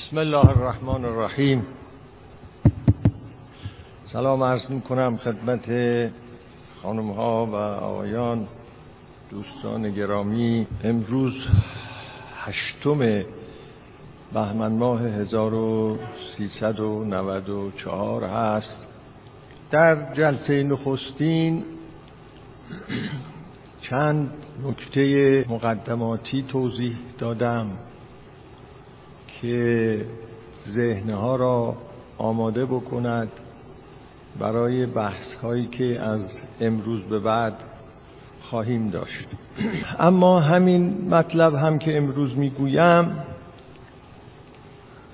بسم الله الرحمن الرحیم. سلام عرض می کنم خدمت خانم ها و آقایان دوستان گرامی. امروز هشتم بهمن ماه 1394 هست. در جلسه نخستین چند نکته مقدماتی توضیح دادم. که ذهنها را آماده بکند برای بحث هایی که از امروز به بعد خواهیم داشت. اما همین مطلب هم که امروز می‌گویم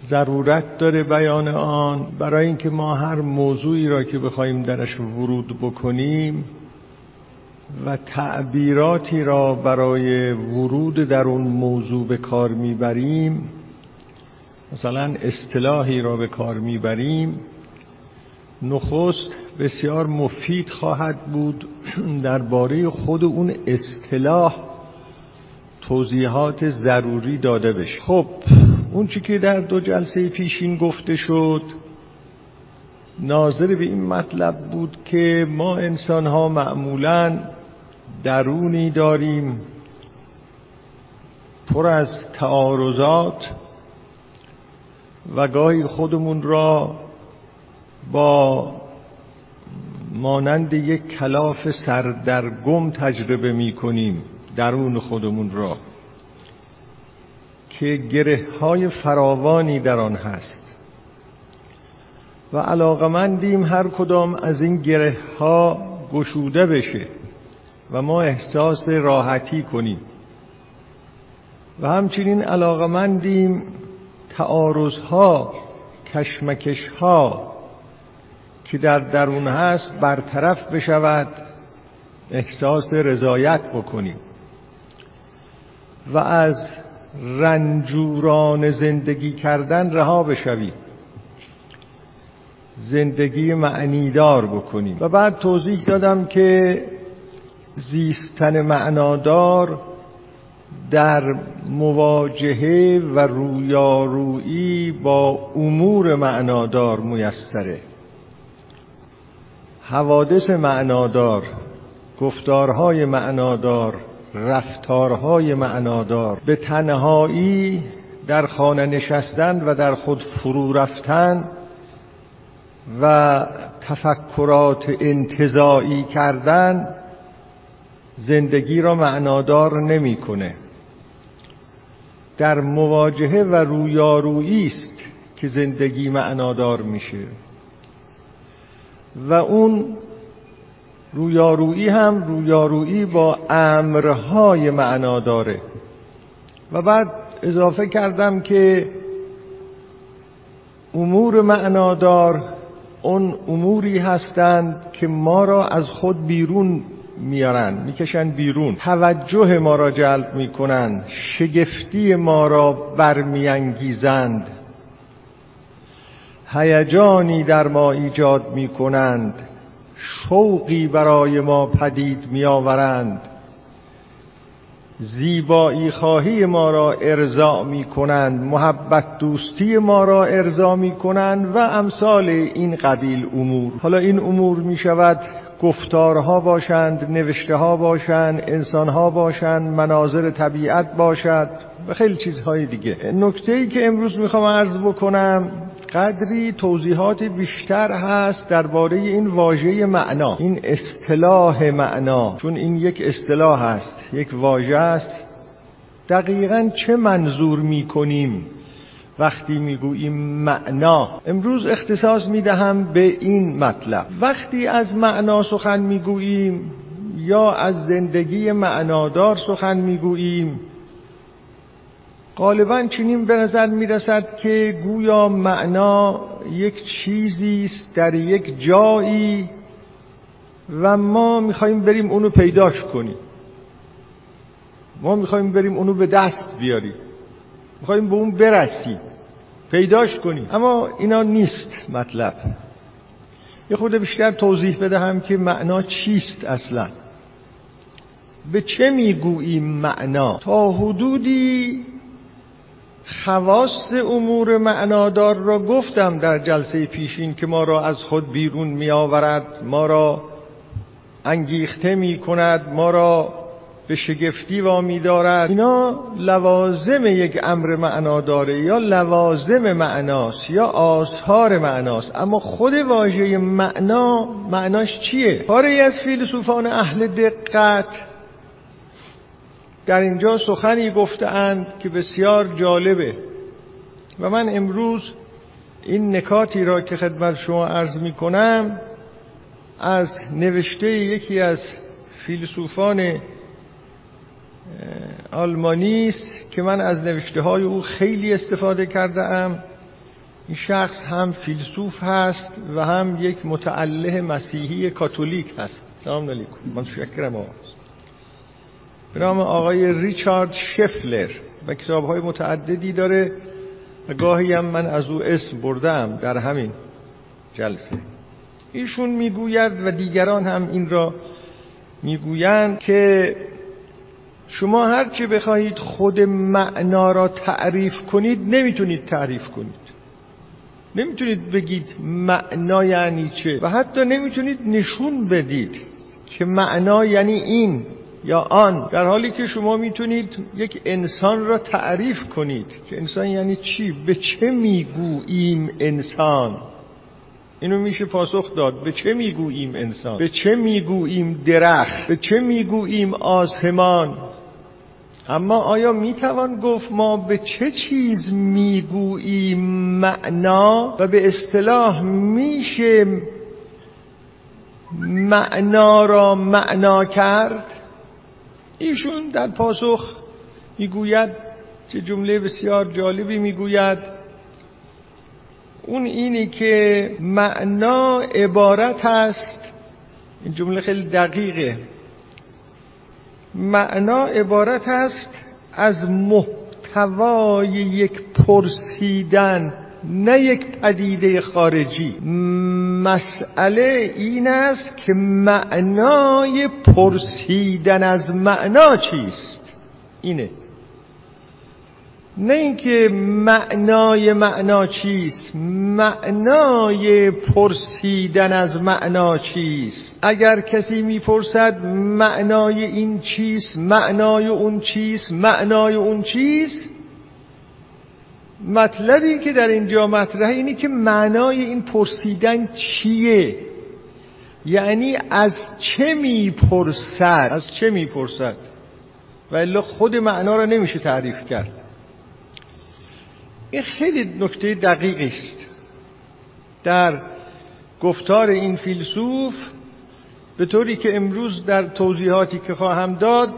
ضرورت داره بیان آن. برای اینکه ما هر موضوعی را که بخوایم درش ورود بکنیم و تعبیراتی را برای ورود در اون موضوع به کار می‌بریم مثلا اصطلاحی را به کار می‌بریم. نخست بسیار مفید خواهد بود درباره خود اون اصطلاح توضیحات ضروری داده بشه. خب اون چی که در دو جلسه پیشین گفته شد ناظر به این مطلب بود که ما انسان ها معمولا درونی داریم پر از تعارضات و گاهی خودمون را با مانند یک کلاف سردرگم تجربه می کنیم درون خودمون را که گره های فراوانی در آن هست. و علاقمندیم هر کدام از این گره ها گشوده بشه و ما احساس راحتی کنیم. و همچنین علاقمندیم تعارضها کشمکشها که در درون هست برطرف بشود احساس رضایت بکنیم. و از رنجوران زندگی کردن رها بشویم. زندگی معنیدار بکنیم. و بعد توضیح دادم که زیستن معنادار در مواجهه و رویارویی با امور معنادار میسره. حوادث معنادار گفتارهای معنادار رفتارهای معنادار به تنهایی در خانه نشستن و در خود فرو رفتن و تفکرات انتظایی کردن زندگی را معنادار نمی‌کنه. در مواجهه و رویارویی است که زندگی معنادار میشه. و اون رویارویی هم رویارویی با امرهای معنا داره و بعد اضافه کردم که امور معنادار اون اموری هستند که ما را از خود بیرون میارن می‌کشن بیرون. توجه ما را جلب می‌کنند شگفتی ما را برمیانگیزند. هیجانی در ما ایجاد می‌کنند. شوقی برای ما پدید میآورند. زیبایی خواهی ما را ارضا می کنند محبت دوستی ما را ارضا می کنند و امثال این قبیل امور. حالا این امور می شود گفتارها باشند نوشته ها باشند انسانها باشند مناظر طبیعت باشد و خیلی چیزهای دیگه. نکته ای که امروز می‌خوام عرض بکنم قدری توضیحات بیشتر هست درباره این واژه معنا این اصطلاح معنا. چون این یک اصطلاح است یک واژه است. دقیقا چه منظور می‌کنیم؟ وقتی می‌گوییم معنا. امروز اختصاص می‌دهم به این مطلب. وقتی از معنا سخن می‌گوییم یا از زندگی معنادار سخن می‌گوییم غالبا چنین به نظر می‌رسد که گویا معنا یک چیزی است در یک جایی و ما می‌خوایم بریم اونو پیداش کنیم. ما می‌خوایم بریم اونو به دست بیاریم. می‌خوایم به اون برسیم. پیداش کنیم اما اینا نیست مطلب. یه خود بیشتر توضیح بدهم که معنا چیست اصلا. به چه می‌گوییم معنا؟ تا حدودی خواست امور معنادار را گفتم در جلسه پیشین که ما را از خود بیرون می آورد ما را انگیخته می کند ما را به شگفتی وامی دارد اینا لوازم یک امر معنا داره یا لوازم معناست یا آثار معناست. اما خود واژه معنا معناش چیه؟ پاره از فیلسوفان اهل دقت در اینجا سخنی گفتند که بسیار جالبه. و من امروز این نکاتی را که خدمت شما عرض می کنم از نوشته یکی از فیلسوفان آلمانی است که من از نوشته های او خیلی استفاده کرده ام این شخص هم فیلسوف هست و هم یک متعله مسیحی کاتولیک هست. سلام علیکم. من شکرم آقا. به نام آقای ریچارد شفلر و کتاب های متعددی داره و گاهی هم من از او اسم بردم در همین جلسه. ایشون می‌گوید و دیگران هم این را می‌گویند که شما هرچه بخواهید خود معنا را تعریف کنید نمی‌تونید تعریف کنید. نمی‌تونید بگید معنا یعنی چه و حتی نمی‌تونید نشون بدید که معنا یعنی این یا آن. در حالی که شما می‌تونید یک انسان را تعریف کنید که انسان یعنی چی؟ به چه می‌گوییم انسان؟ اینو میشه پاسخ داد. به چه می‌گوییم انسان؟ به چه می‌گوییم درخت؟ به چه می‌گوییم آزهمان اما آیا می‌توان گفت ما به چه چیز می‌گوییم معنا و به اصطلاح میشه معنا را معنا کرد؟ ایشون در پاسخ می‌گوید که جمله بسیار جالبی می‌گوید. اون اینی که معنا عبارت است این جمله خیلی دقیقه. معنا عبارت است از محتوای یک پرسیدن نه یک پدیده خارجی. مسئله این است که معنای پرسیدن از معنا چیست؟ اینه. نه اینکه معنای معنا چیست معنای پرسیدن از معنا چیست. اگر کسی می‌پرسد معنای این چیست معنای اون چیست معنای اون چیست مطلبی که در اینجا مطرحه اینه که معنای این پرسیدن چیه؟ یعنی از چه می‌پرسد؟ از چه می‌پرسد؟ و الا خود معنا را نمیشه تعریف کرد. این خیلی نکته دقیقی است. در گفتار این فیلسوف به طوری که امروز در توضیحاتی که خواهم داد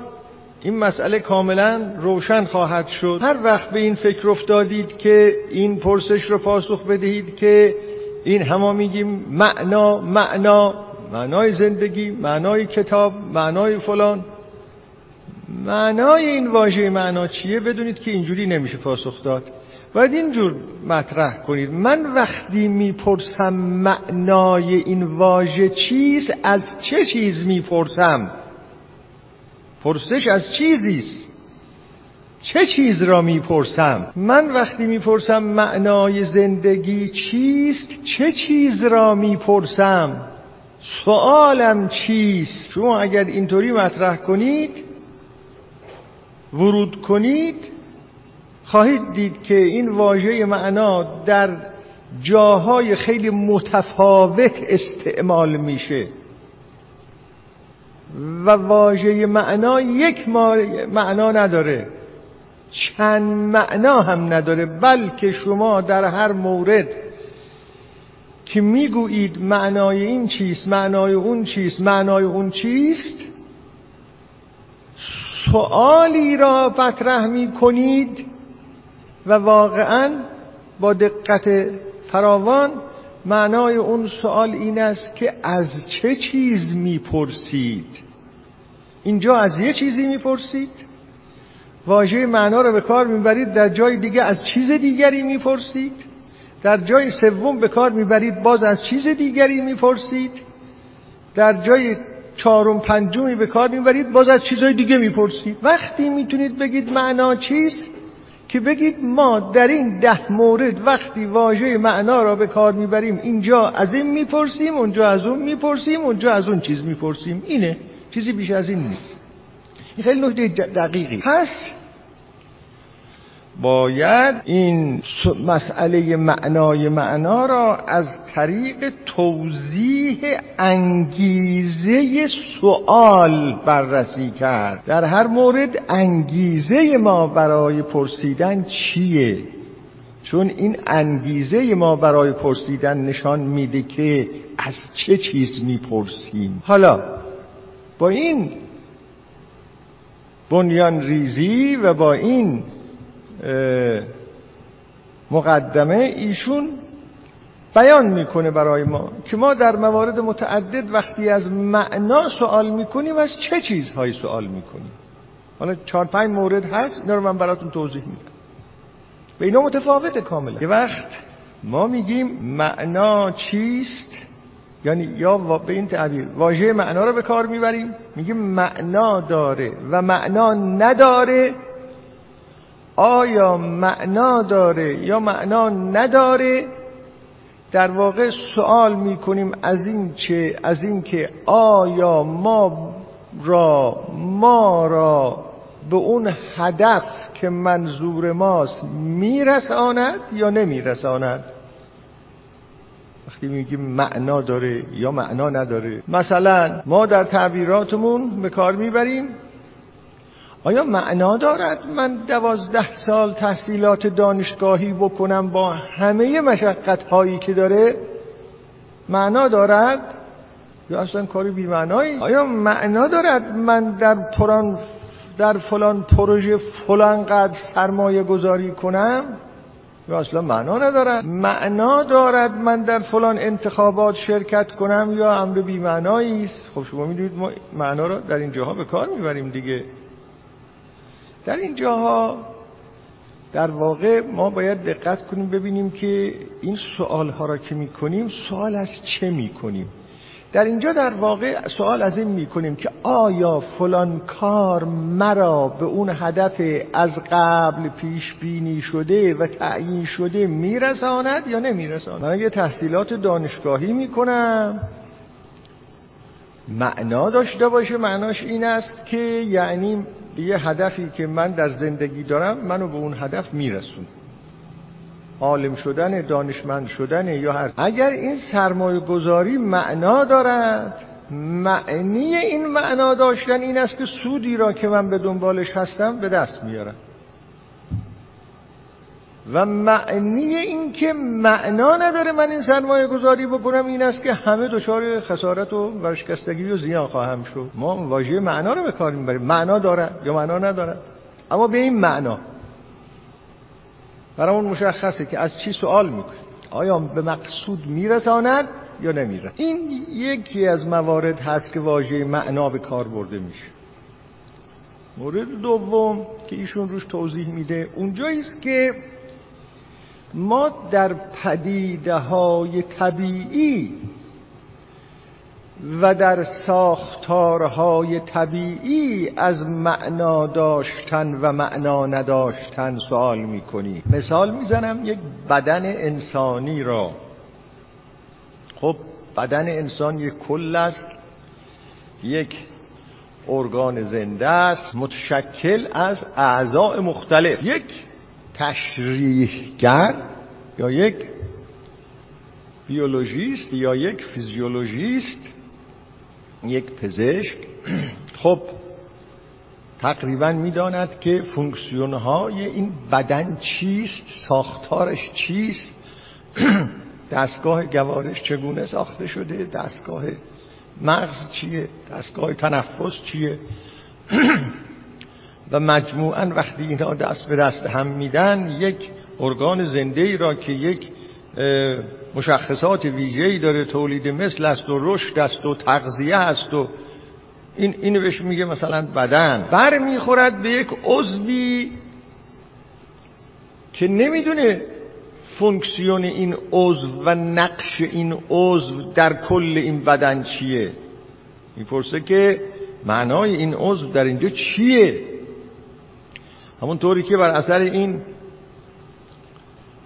این مسئله کاملا روشن خواهد شد. هر وقت به این فکر افتادید که این پرسش رو پاسخ بدهید که این هما میگیم معنا معنا معنای زندگی معنای کتاب معنای فلان. معنای این واژه معنا چیه؟ بدونید که اینجوری نمیشه پاسخ داد. باید اینجور مطرح کنید. من وقتی می‌پرسم معنای این واژه چیست از چه چیز می‌پرسم؟ پرسش از چیزیست چه چیز را می‌پرسم؟ من وقتی می‌پرسم معنای زندگی چیست چه چیز را می‌پرسم؟ سوالم چیست؟ شما اگر اینطوری مطرح کنید ورود کنید خواهید دید که این واژه معنا در جاهای خیلی متفاوت استعمال میشه. و واژه معنا یک معنا نداره. چند معنا هم نداره بلکه شما در هر مورد که می‌گویید معنای این چیست معنای اون چیست معنای اون چیست سوالی را مطرح می کنید و واقعا با دقت فراوان معنای اون سوال این است که از چه چیز می‌پرسید؟ اینجا از یه چیزی می‌پرسید؟ واژه معنا رو به کار می‌برید در جای دیگه از چیز دیگری می‌پرسید؟ در جای سوم به کار می‌برید باز از چیز دیگری می‌پرسید؟ در جای چهارم پنجمی به کار می‌برید باز از چیزهای دیگه می‌پرسید؟ وقتی می‌تونید بگید معنا چیست؟ که بگید ما در این ده مورد وقتی واژه معنا را به کار می‌بریم اینجا از این می‌پرسیم اونجا از اون می‌پرسیم اونجا از اون چیز می‌پرسیم. اینه. چیزی بیش از این نیست. این خیلی نکته دقیقی. پس باید این مسئله معنای معنا را از طریق توضیح انگیزه سوال بررسی کرد. در هر مورد انگیزه ما برای پرسیدن چیه؟ چون این انگیزه ما برای پرسیدن نشان میده که از چه چیز می‌پرسیم. حالا با این بنیان ریزی و با این مقدمه ایشون بیان می‌کنه برای ما که ما در موارد متعدد وقتی از معنا سوال می‌کنیم از چه چیزهایی سوال می‌کنیم؟ حالا چهار پنج مورد هست اینا رو من براتون توضیح میدم. به اینا متفاوته کاملا. یه وقت ما میگیم معنا چیست؟ یعنی یا به این تعبیر واژه معنا رو به کار می‌بریم میگیم معنا داره و معنا نداره آیا معنا داره یا معنا نداره؟ در واقع سوال می‌کنیم از این چه از این که آیا ما را ما را به اون هدف که منظور ماست میرساند یا نمیرساند؟ وقتی میگیم معنا داره یا معنا نداره مثلا ما در تعبیراتمون به کار می‌بریم آیا معنا دارد من دوازده سال تحصیلات دانشگاهی بکنم با همه مشقت هایی که داره؟ معنا دارد؟ یا اصلا کاری بی معنایی آیا معنا دارد من در پران در فلان پروژه فلان قد سرمایه گذاری کنم؟ یا اصلا معنا ندارد؟ معنا دارد من در فلان انتخابات شرکت کنم یا امر بی معنایی است؟ خب شما می‌دونید ما معنا رو در این جاها به کار می‌بریم دیگه. در این جاها در واقع ما باید دقت کنیم ببینیم که این سوال ها را که می‌کنیم سوال از چه می‌کنیم؟ در اینجا در واقع سوال از این می‌کنیم که آیا فلان کار مرا به اون هدف از قبل پیش بینی شده و تعیین شده میرساند یا نمیرساند؟ من یه تحصیلات دانشگاهی می‌کنم. معنا داشته باشه معناش این است که یعنی یه هدفی که من در زندگی دارم منو به اون هدف میرسون. عالم شدن دانشمند شدن یا هر اگر این سرمایه گذاری معنا دارد معنی این معنا داشتن این است که سودی را که من به دنبالش هستم به دست میارم. و معنی این که معنا نداره من این سرمایه گذاری بکنم این است که همه دچار خسارت و ورشکستگی و زیان خواهم شد. ما واژه معنا رو به کار می‌بریم. معنا داره یا معنا نداره؟ اما به این معنا. برامون مشخصه که از چی سوال می‌کنیم. آیا به مقصود میرساند یا نمیره این یکی از موارد هست که واژه معنا به کار برده میشه. مورد دوم که ایشون روش توضیح میده اونجایی است که ما در پدیده های طبیعی و در ساختارهای طبیعی از معنا داشتن و معنا نداشتن سوال می‌کنی مثال می‌زنم یک بدن انسانی را. خب بدن انسان یک کل است. یک ارگان زنده است. متشکل از اعضاء مختلف. یک تشریحگر یا یک بیولوژیست یا یک فیزیولوژیست یک پزشک. خب تقریبا می‌داند که فونکسیون های این بدن چیست ساختارش چیست دستگاه گوارش چگونه ساخته شده دستگاه مغز چیه دستگاه تنفس چیه. و مجموعا وقتی اینا دست به دست هم میدن یک ارگان زنده ای را که یک مشخصات ویژه‌ای داره تولید مثل است و رشد است و تغذیه است و این اینو بهش میگه مثلا بدن. بر می‌خورد به یک عضوی که نمی‌دونه فونکسیون این عضو و نقش این عضو در کل این بدن چیه. می‌پرسه که معنای این عضو در اینجا چیه؟ همون طوری که بر اثر این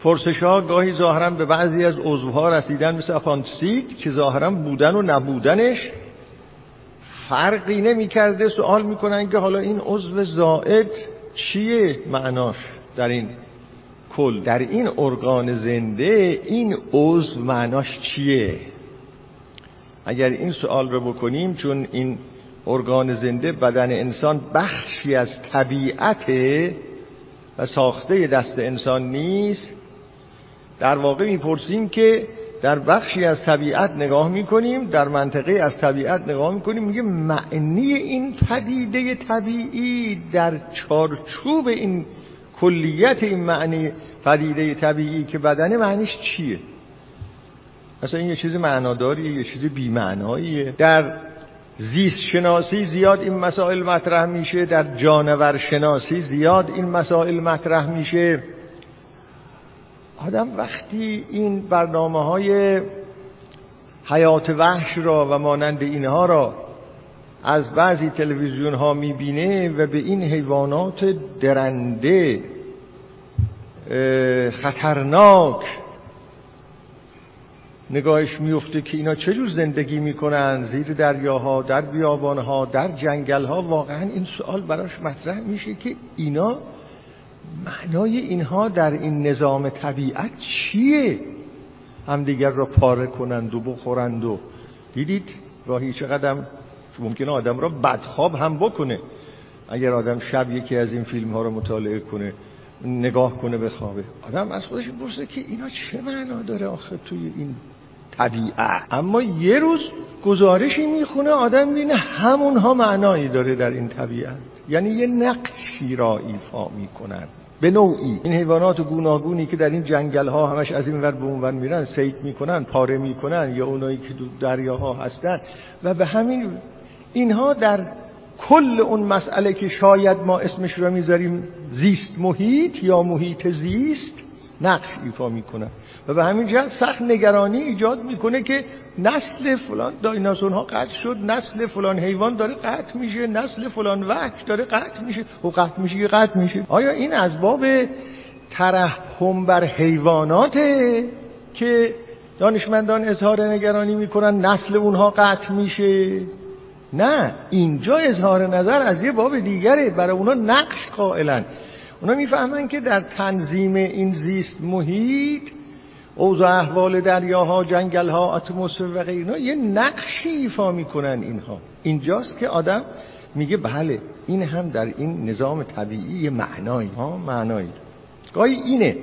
فرسش ها گاهی ظاهرا به بعضی از عضوها رسیدن مثل اپانتسید که ظاهرا بودن و نبودنش فرقی نمی کرده سوال می‌کنن که حالا این عضو زائد چیه معناش در این کل؟ در این ارگان زنده این عضو معناش چیه؟ اگر این سوال رو بکنیم چون این ارگان زنده بدن انسان بخشی از طبیعت و ساخته دست انسان نیست. در واقع می‌پرسیم که در بخشی از طبیعت نگاه می‌کنیم در منطقه از طبیعت نگاه می‌کنیم میگه معنی این پدیده طبیعی در چارچوب این کلیت این معنی پدیده طبیعی که بدن معنیش چیه؟ مثلا این یه چیز معناداریه یه چیز بیمعناییه. در زیست شناسی زیاد این مسائل مطرح میشه در جانور شناسی زیاد این مسائل مطرح میشه. آدم وقتی این برنامه های حیات وحش را و مانند اینها را از بعضی تلویزیون ها می‌بینه و به این حیوانات درنده خطرناک نگاهش میفته که اینا چجور زندگی می‌کنن زیر دریاها در بیابانها در جنگلها. واقعا این سوال براش مطرح میشه که اینا معنای اینها در این نظام طبیعت چیه؟ همدیگر را پاره کنند و بخورند و دیدید گاهی چقدر ممکنه آدم را بدخواب هم بکنه. اگر آدم شب یکی از این فیلم ها رو مطالعه کنه نگاه کنه به خوابه آدم از خودش بپرسه که اینا چه معنا داره آخه توی این طبیعت اما یه روز گزارشی می‌خونه آدم بینه همونها معنایی داره در این طبیعت یعنی یه نقشی را ایفا می‌کنن. به نوعی. این حیوانات گوناگونی که در این جنگل ها همش از این ور به اون ور میرن سید می‌کنن پاره می‌کنن یا اونایی که دو دریاها هستن. و به همین اینها در کل اون مسئله که شاید ما اسمش را می‌ذاریم زیست محیط یا محیط زیست نقش ایفا می‌کنن. و به همین جهت سخت نگرانی ایجاد می‌کنه که نسل فلان دایناسورها قطع شد نسل فلان حیوان داره قطع میشه نسل فلان وحش داره قطع میشه. و قطع میشه که قطع میشه. آیا این از باب ترحم بر حیواناته که دانشمندان اظهار نگرانی می‌کنن نسل اونها قطع میشه؟ نه اینجا اظهار نظر از یه باب دیگره. برای اونا نقش قائلن. اونا می‌فهمن که در تنظیم این زیست محیط اوضاع احوال دریاها جنگلها اتمسفر و غیره یه نقشی ایفا می‌کنن اینها. اینجاست که آدم میگه بله این هم در این نظام طبیعی یه معنایی. ها معنایی. گاهی اینه.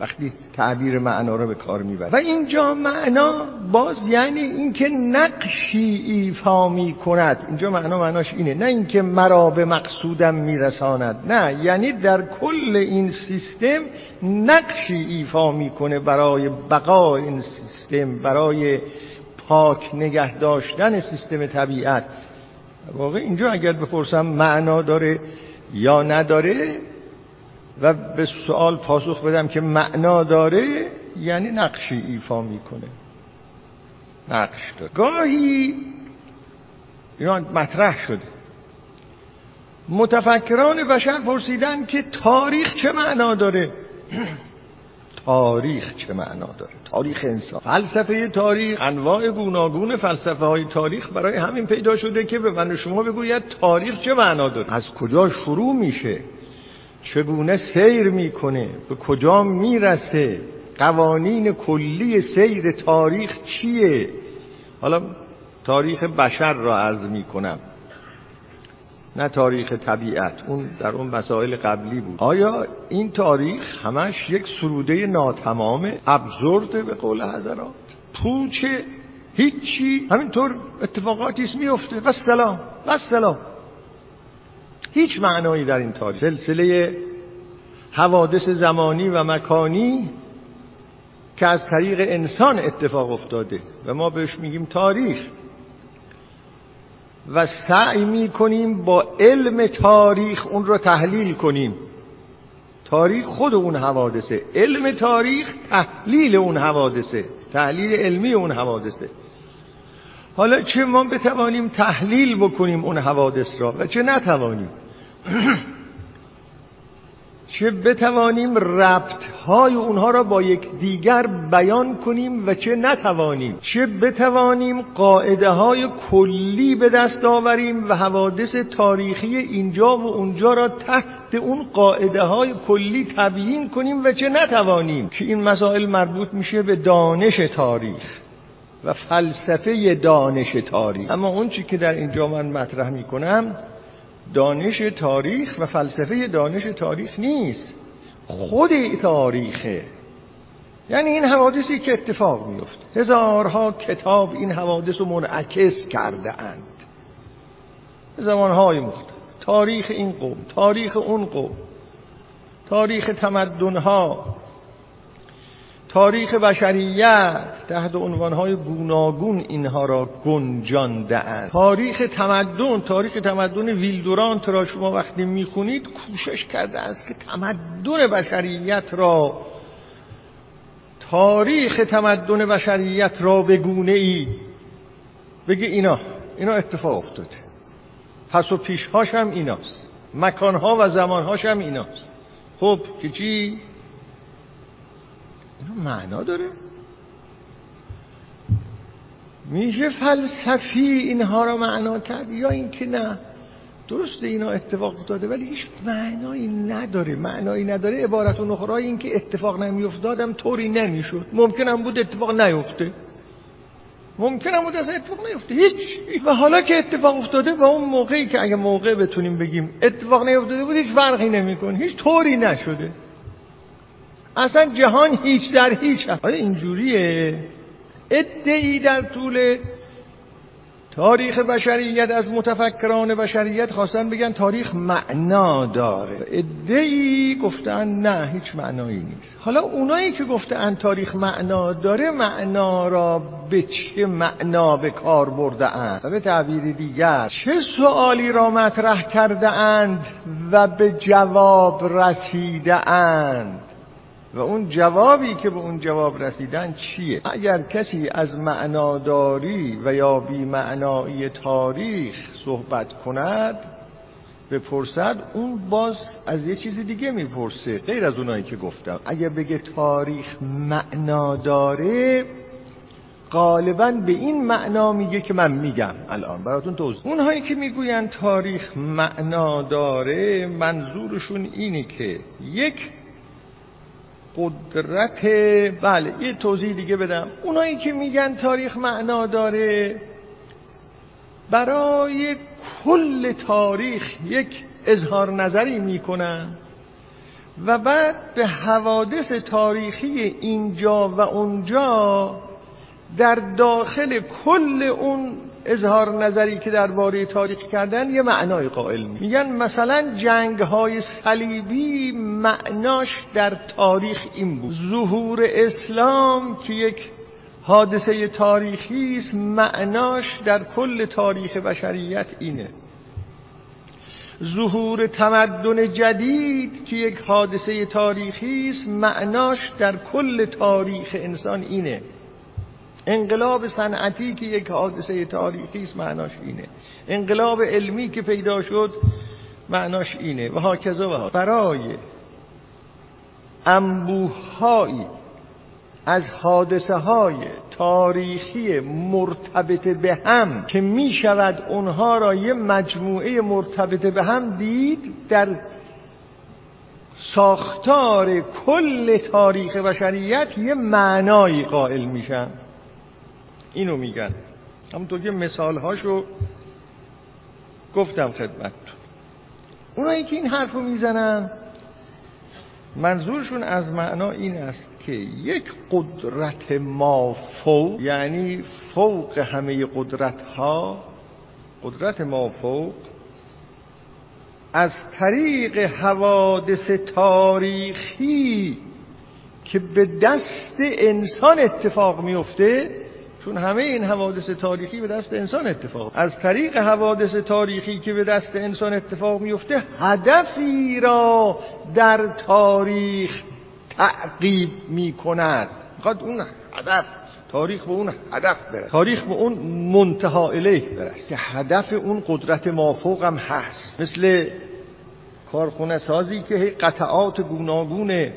وقتی تعبیر معنا رو به کار می‌بره و اینجا معنا باز یعنی اینکه نقشی ایفا می کند اینجا معنا معناش اینه. نه اینکه مرا به مقصودم میرساند. نه یعنی در کل این سیستم نقشی ایفا می‌کنه برای بقا این سیستم برای پاک نگه داشتن سیستم طبیعت. واقع اینجا اگر بپرسم معنا داره یا نداره و به سوال پاسخ بدم که معنا داره یعنی نقشی ایفا می‌کنه. نقش داره. گاهی اینا مطرح شده. متفکران بشر پرسیدن که تاریخ چه معنا داره؟ تاریخ چه معنا داره؟ تاریخ انسان. فلسفه تاریخ انواع گوناگون فلسفه های تاریخ برای همین پیدا شده که به من شما بگوید تاریخ چه معنا داره. از کجا شروع میشه؟ چگونه سیر می‌کنه؟ به کجا می‌رسه؟ قوانین کلی سیر تاریخ چیه؟ حالا تاریخ بشر را عرض می‌کنم. نه تاریخ طبیعت اون در اون مسائل قبلی بود. آیا این تاریخ همش یک سروده ناتمام ابزورد به قول حضرات؟ پوچه هیچی. همینطور اتفاقاتی میفته و سلام و سلام هیچ معنایی در این تاریخ سلسله حوادث زمانی و مکانی که از طریق انسان اتفاق افتاده و ما بهش میگیم تاریخ. و سعی می‌کنیم با علم تاریخ اون رو تحلیل کنیم. تاریخ خود اون حوادثه علم تاریخ تحلیل اون حوادثه تحلیل علمی اون حوادثه. حالا چه ما بتوانیم تحلیل بکنیم اون حوادث را و چه نتوانیم؟ چه بتوانیم ربط های اونها را با یک دیگر بیان کنیم و چه نتوانیم؟ چه بتوانیم قاعده های کلی به دست آوریم و حوادث تاریخی اینجا و اونجا را تحت اون قاعده های کلی تبیین کنیم و چه نتوانیم؟ که این مسائل مربوط میشه به دانش تاریخ و فلسفه دانش تاریخ. اما اون چی که در اینجا من مطرح می‌کنم دانش تاریخ و فلسفه دانش تاریخ نیست. خود تاریخه یعنی این حوادثی که اتفاق میفته هزارها کتاب این حوادث رو منعکس کرده اند. زمانهای مختلف. تاریخ این قوم تاریخ اون قوم تاریخ تمدنها. تاریخ بشریت تحت عنوانهای گوناگون اینها را گنجانده اند تاریخ تمدن تاریخ تمدن ویلدورانت را شما وقتی می‌خونید کوشش کرده است که تمدن بشریت را تاریخ تمدن بشریت را به گونه ای بگه اینا اینا اتفاق افتاده پس و پیشهاش هم ایناست. مکانها و زمانهاش هم ایناست. خب که چی؟ معنا داره. میشه فلسفی اینها را معنا کرد یا اینکه نه؟ درسته اینا اتفاق افتاده ولی هیچ معنایی نداره. معنایی نداره. عبارت و نخرای این که اتفاق نمیافتادم طوری نمی‌شد. ممکنم بود اتفاق نیفته. ممکنم بود از اتفاق نیفته. هیچ. و حالا که اتفاق افتاده با اون موقعی که اگه موقع بتونیم بگیم اتفاق نیفتاده بود هیچ فرقی نمی‌کنه. هیچ طوری نشده. اصلا جهان هیچ در هیچ آیا اینجوریه. ادعی در طول تاریخ بشریت از متفکران بشریت خواستن بگن تاریخ معنا داره. ادعی گفتن نه هیچ معنایی نیست. حالا اونایی که گفتن تاریخ معنا داره معنا را به چه معنا به کار برده اند و به تعبیر دیگر چه سوالی را مطرح کرده اند و به جواب رسیده اند و اون جوابی که به اون جواب رسیدن چیه؟ اگر کسی از معناداری و یا بی معنایی تاریخ صحبت کند بپرسد اون باز از یه چیزی دیگه می‌پرسه غیر از اونایی که گفتم. اگر بگه تاریخ معنا داره غالبا به این معنا میگه که من میگم. الان براتون توضیح. اونهایی که می‌گوین تاریخ معنا داره منظورشون اینه که یک قدرت. بله یه توضیح دیگه بدم. اونایی که میگن تاریخ معنا داره برای کل تاریخ یک اظهار نظری می‌کنن و بعد به حوادث تاریخی اینجا و اونجا در داخل کل اون اظهار نظری که درباره تاریخ کردن یه معنای قائل میگن مثلا جنگ های صلیبی معناش در تاریخ این بود. ظهور اسلام که یک حادثه تاریخی است معناش در کل تاریخ بشریت اینه. ظهور تمدن جدید که یک حادثه تاریخی است معناش در کل تاریخ انسان اینه. انقلاب صنعتی که یک حادثه تاریخی است معناش اینه. انقلاب علمی که پیدا شد معناش اینه. و هاکذا و برای انبوههایی از حادثه های تاریخی مرتبط به هم که می شود اونها را یه مجموعه مرتبط به هم دید در ساختار کل تاریخ بشریت یه معنایی قائل میشن. اینو میگن. همونطور که مثال هاشو گفتم خدمت اونایی که این حرف رو می‌زنن منظورشون از معنا این است که یک قدرت ما فوق یعنی فوق همه قدرت ها قدرت ما فوق از طریق حوادث تاریخی که به دست انسان اتفاق میفته چون همه این حوادث تاریخی به دست انسان اتفاق از طریق حوادث تاریخی که به دست انسان اتفاق میفته هدفی را در تاریخ تعقیب می‌کند. می‌خواد اون هدف تاریخ به اون هدف بره تاریخ به اون منتها الیه برسه. هدف اون قدرت مافوق هم هست. مثل کارخونه سازی که قطعات گوناگون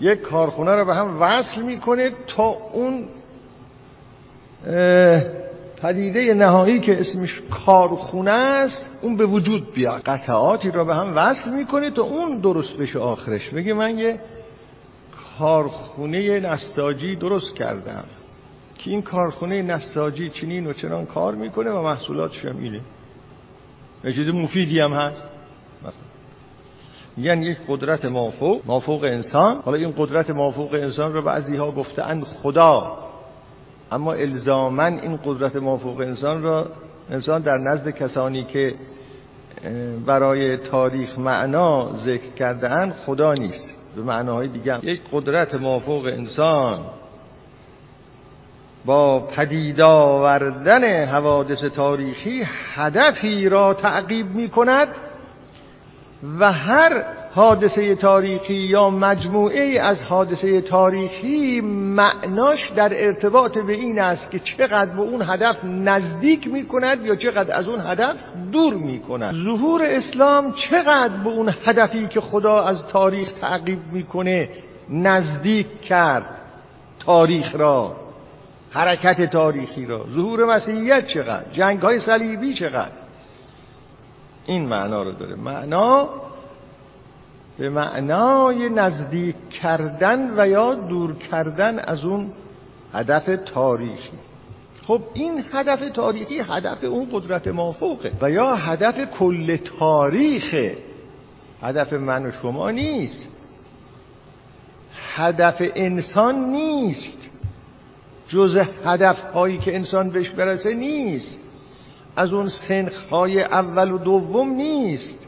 یک کارخونه رو به هم وصل می‌کنه تا اون پدیده نهایی که اسمش کارخونه است اون به وجود بیاد. قطعاتی رو به هم وصل می‌کنه تا اون درست بشه آخرش. بگه من یه کارخونه نستاجی درست کردم. که این کارخونه نستاجی چنین و چنان کار می‌کنه و محصولاتش هم اینه. یه چیز مفیدی هم هست. مثلا. یعنی یک قدرت مافوق مافوق انسان. حالا این قدرت مافوق انسان رو بعضی ها گفتن خدا. اما الزامن این قدرت مافوق انسان را انسان در نزد کسانی که برای تاریخ معنا ذکر کرده خدا نیست. به معناهای دیگه یک قدرت مافوق انسان با پدید آوردن حوادث تاریخی هدفی را تعقیب می کند و هر حادثه تاریخی یا مجموعه از حادثه تاریخی معناش در ارتباط به این است که چقدر به اون هدف نزدیک می کند یا چقدر از اون هدف دور می کند ظهور اسلام چقدر به اون هدفی که خدا از تاریخ تعقیب می‌کنه نزدیک کرد تاریخ را حرکت تاریخی را. ظهور مسیحیت چقدر؟ جنگ های صلیبی چقدر؟ این معنا رو داره. معنا به معنای نزدیک کردن و یا دور کردن از اون هدف تاریخی. خب این هدف تاریخی هدف اون قدرت مافوقه و یا هدف کل تاریخه. هدف من و شما نیست. هدف انسان نیست. جز هدف هایی که انسان بهش برسه نیست. از اون سنخ های اول و دوم نیست.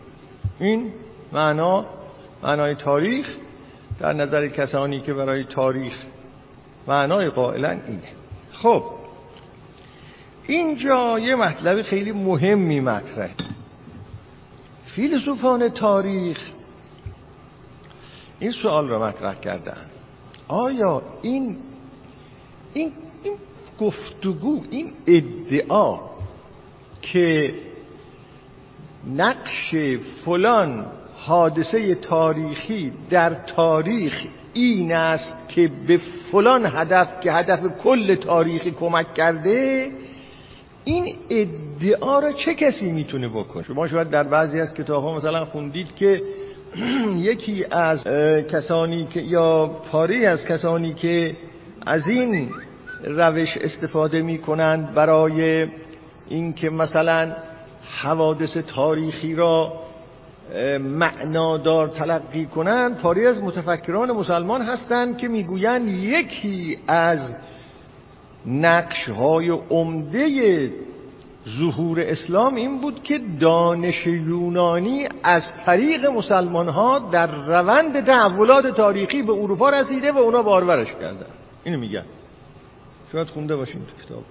این معنا معنای تاریخ در نظر کسانی که برای تاریخ معنای قائلا اینه. خب اینجا یه مطلب خیلی مهمی مطرحه. فیلسوفان تاریخ این سوال را مطرح کردن. آیا این این, این گفتگو این ادعا که نقش فلان حادثه تاریخی در تاریخ این است که به فلان هدف که هدف کل تاریخی کمک کرده این ادعا را چه کسی می‌تونه بکنه؟ شما شاید در بعضی از کتاب ها مثلا خوندید که یکی از کسانی که یا پاره از کسانی که از این روش استفاده می‌کنند برای اینکه مثلا حوادث تاریخی را معنادار تلقی کنند پاری از متفکران مسلمان هستند که می‌گویند یکی از نقش های عمده ظهور اسلام این بود که دانش یونانی از طریق مسلمان ها در روند تحولات تاریخی به اروپا رسیده و اونا بارورش کردن اینو میگن. شاید خونده باشیم تو کتاب.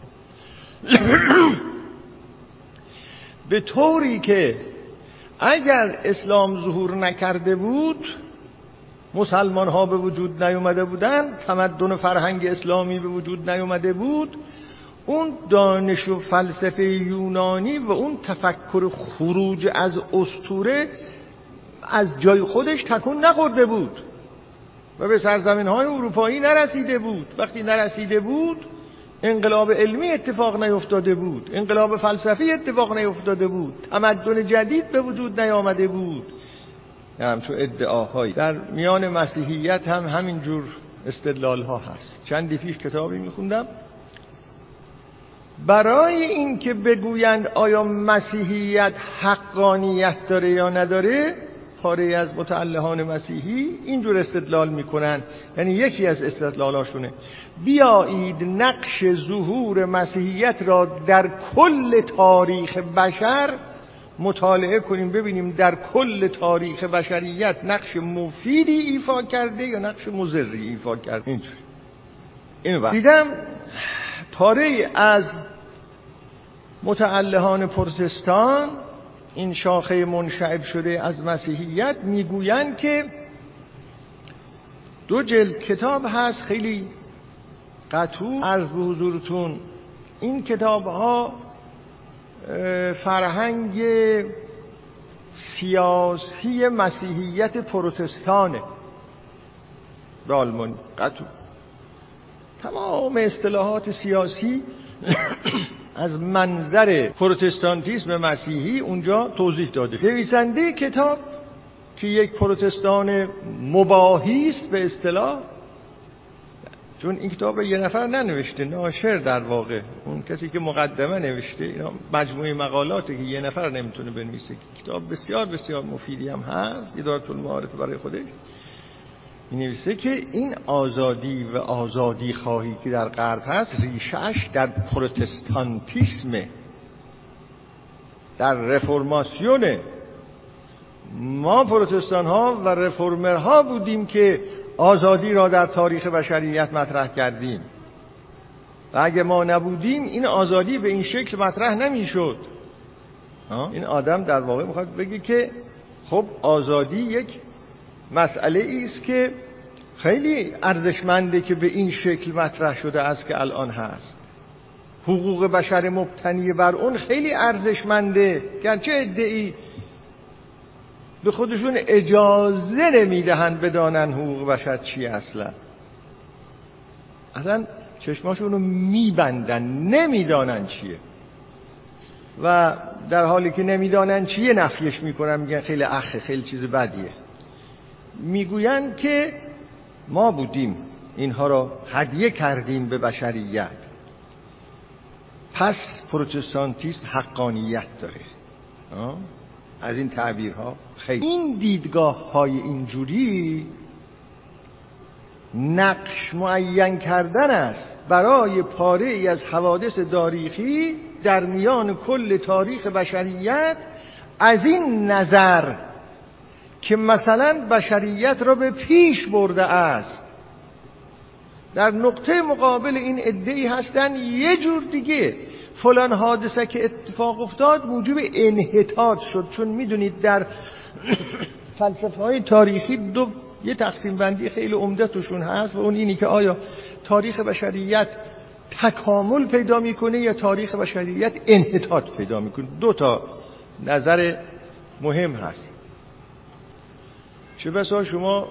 به طوری که اگر اسلام ظهور نکرده بود مسلمان ها به وجود نیومده بودن تمدن فرهنگ اسلامی به وجود نیومده بود اون دانش و فلسفه یونانی و اون تفکر خروج از استوره از جای خودش تکون نخورده بود و به سرزمین های اروپایی نرسیده بود. وقتی نرسیده بود انقلاب علمی اتفاق نیفتاده بود. انقلاب فلسفی اتفاق نیفتاده بود. تمدن جدید به وجود نیامده بود. همچون ادعاهایی. در میان مسیحیت هم همین جور استدلال ها هست. چندی پیش کتابی میخوندم. برای اینکه بگویند آیا مسیحیت حقانیت داره یا نداره پاره از متعلهان مسیحی اینجور استدلال می‌کنن. یعنی یکی از استدلالاشونه. بیایید نقش ظهور مسیحیت را در کل تاریخ بشر مطالعه کنیم ببینیم در کل تاریخ بشریت نقش مفیدی ایفا کرده یا نقش مزری ایفا کرده. اینجور اینو دیدم پاره از متعلهان پرسستان این شاخه منشعب شده از مسیحیت می‌گویند که دو جلد کتاب هست خیلی قطوع عرض به حضورتون. این کتاب ها فرهنگ سیاسی مسیحیت پروتستانه. به آلمانی. تمام اصطلاحات سیاسی از منظر پروتستانتیسم مسیحی اونجا توضیح داده نویسنده کتاب که یک پروتستان مباهی است به اصطلاح چون این کتاب رو یه نفر ننوشته ناشر در واقع. اون کسی که مقدمه نوشته اینا مجموعه مقالاته که یه نفر نمی‌تونه بنویسه. کتاب بسیار بسیار مفیدی هم هست ادارت المعارف برای خودش. می نویسه که این آزادی و آزادی خواهی که در غرب هست ریشش در پروتستانتیسمه در رفرماسیونه ما پروتستان ها و رفرمر ها بودیم که آزادی را در تاریخ بشریت مطرح کردیم. و اگه ما نبودیم این آزادی به این شکل مطرح نمی‌شد. این آدم در واقع می‌خواد بگه که خب آزادی یک مسئله است که خیلی ارزشمنده که به این شکل مطرح شده است که الان هست. حقوق بشر مبتنی بر اون خیلی ارزشمنده گرچه ادعی به خودشون اجازه نمی‌دهن بدانن حقوق بشر چی اصلا. اصلا چشماشون رو میبندن نمی‌دانن چیه. و در حالی که نمی‌دانن چیه نفیش می‌کنن میگن خیلی اخه خیلی چیز بدیه. می‌گویند که ما بودیم اینها را هدیه کردیم به بشریت. پس پروتستانتیسم حقانیت داره. از این تعبیرها خیلی. این دیدگاه های اینجوری نقش معین کردن است برای پاره ای از حوادث تاریخی در میان کل تاریخ بشریت از این نظر که مثلا بشریت را به پیش برده است. در نقطه مقابل این ادعی هستن یه جور دیگه. فلان حادثه که اتفاق افتاد موجب انحطاط شد. چون می‌دونید در فلسفه های تاریخی دو یه تقسیم بندی خیلی عمده توشون هست و اون اینی که آیا تاریخ بشریت تکامل پیدا می‌کنه یا تاریخ بشریت انحطاط پیدا می‌کنه. دو تا نظر مهم هست. چه بسا شما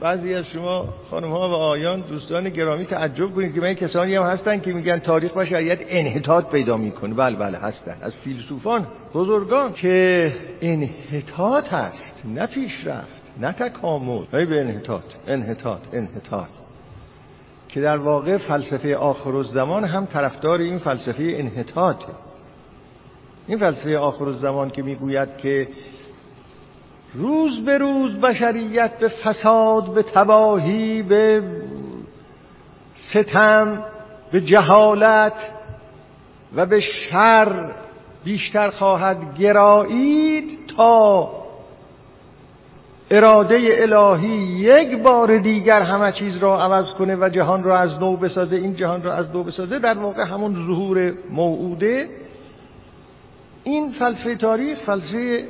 بعضی از شما خانم ها و آیان دوستان گرامی تعجب کنید که من کسانی هم هستن که میگن تاریخ بشریت انحطاط پیدا می‌کنه. بله بله هستن. از فیلسوفان بزرگان که انحطاط هست نه پیشرفت نه تکامل. های به انحطاط انحطاط انحطاط. که در واقع فلسفه آخر زمان هم طرفدار این فلسفه انحطاطه. این فلسفه آخر زمان که می‌گوید که روز به روز بشریت به فساد به تباهی به ستم به جهالت و به شر بیشتر خواهد گرایید تا اراده الهی یک بار دیگر همه چیز را عوض کنه و جهان را از نو بسازه. این جهان را از نو بسازه در واقع همون ظهور موعوده. این فلسفه تاریخ فلسفه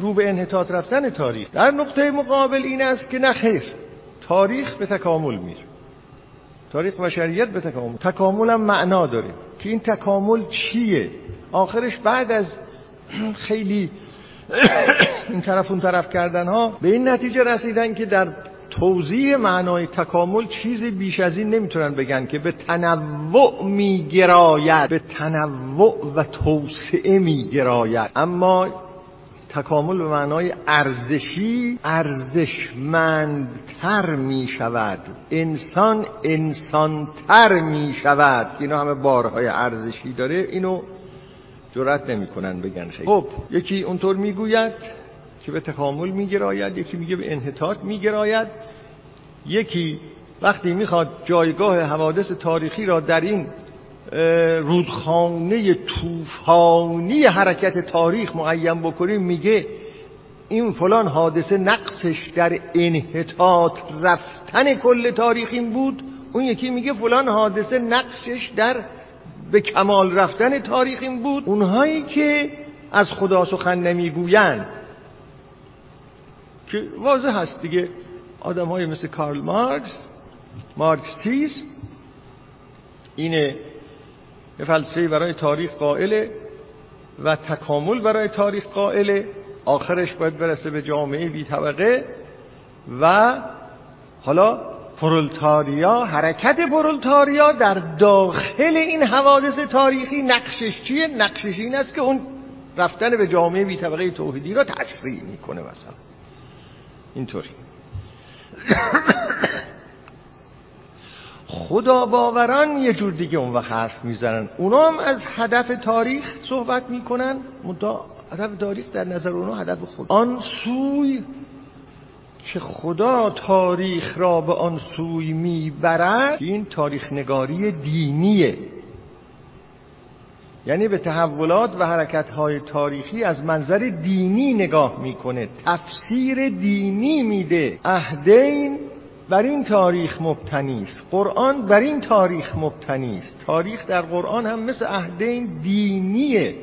رو به انحطاط رفتن تاریخ. در نقطه مقابل این است که نخیر تاریخ به تکامل میره. تاریخ بشریت به تکامل. تکامل هم معنا داره که این تکامل چیه؟ آخرش بعد از خیلی این طرف اون طرف کردن ها به این نتیجه رسیدن که در توضیح معنای تکامل چیزی بیش از این نمی‌تونن بگن که به تنوع میگراید. به تنوع و توسعه میگراید. اما تکامل به معنای ارزشی ارزشمندتر می شود انسان انسانتر می شود اینا همه بارهای ارزشی داره. اینو جرات نمی‌کنن بگن خیلی. خب یکی اونطور می‌گوید که به تکامل میگراید یکی میگه به انحطاط میگراید. یکی وقتی می‌خواد جایگاه حوادث تاریخی را در این رودخانه طوفانی حرکت تاریخ معین بکنیم میگه این فلان حادثه نقصش در انحطاط رفتن کل تاریخ این بود. اون یکی میگه فلان حادثه نقشش در به کمال رفتن تاریخ این بود. اونهایی که از خدا سخن نمی‌گویند که واضح هست دیگه. آدم های مثل کارل مارکس مارکسیسم اینه یه فلسفه برای تاریخ قائله و تکامل برای تاریخ قائله. آخرش باید برسه به جامعه بی طبقه و حالا پرولتاریا حرکت پرولتاریا در داخل این حوادث تاریخی نقشش چیه؟ نقشش این است که اون رفتن به جامعه بی طبقه توحیدی را تسریع می‌کنه مثلا. اینطوری. خدا باوران یه جور دیگه اون وقت حرف می‌زنن. اونا هم از هدف تاریخ صحبت می‌کنن. هدف تاریخ در نظر اونا هدف خود. آن سوی که خدا تاریخ را به آن سوی می‌برد این تاریخ نگاری دینیه. یعنی به تحولات و حرکت های تاریخی از منظر دینی نگاه می‌کنه. تفسیر دینی میده. اهدین بر این تاریخ مبتنی است. قرآن بر این تاریخ مبتنی است. تاریخ در قرآن هم مثل اهدین دینیه.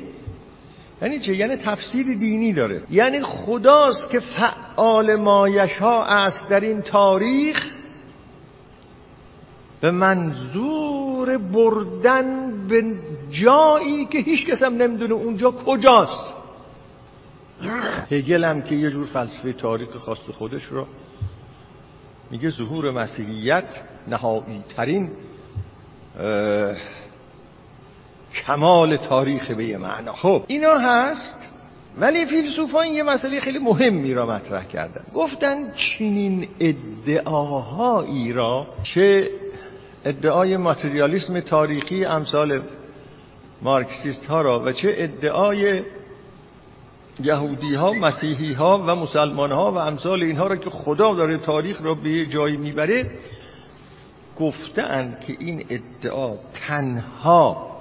یعنی چه؟ یعنی تفسیر دینی داره. یعنی خداست که فعال مایشها است در این تاریخ به منظور بردن به جایی که هیچ کس هم نمی‌دونه اونجا کجاست. هگل هم که یه جور فلسفه تاریخ خاص خودش رو میگه ظهور مسیحیت نهایی ترین کمال تاریخ به یه معنا. خب اینا هست ولی فیلسوفان یه مسئله خیلی مهمی را مطرح کردن. گفتن چنین ادعاهایی را چه ادعای ماتریالیسم تاریخی امثال مارکسیست ها را و چه ادعای یهودی ها مسیحی ها و مسلمان ها و امثال اینها را که خدا داره تاریخ را به جایی می‌بره گفتن که این ادعا تنها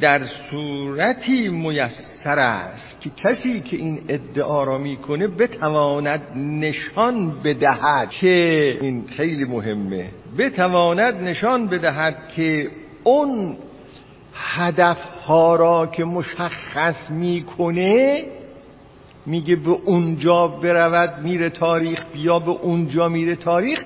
در صورتی میسر است که کسی که این ادعا را می‌کنه بتواند نشان بدهد که این خیلی مهمه. بتواند نشان بدهد که اون هدف ها را که مشخص می‌کنه میگه به اونجا برود میره تاریخ بیا به اونجا میره تاریخ.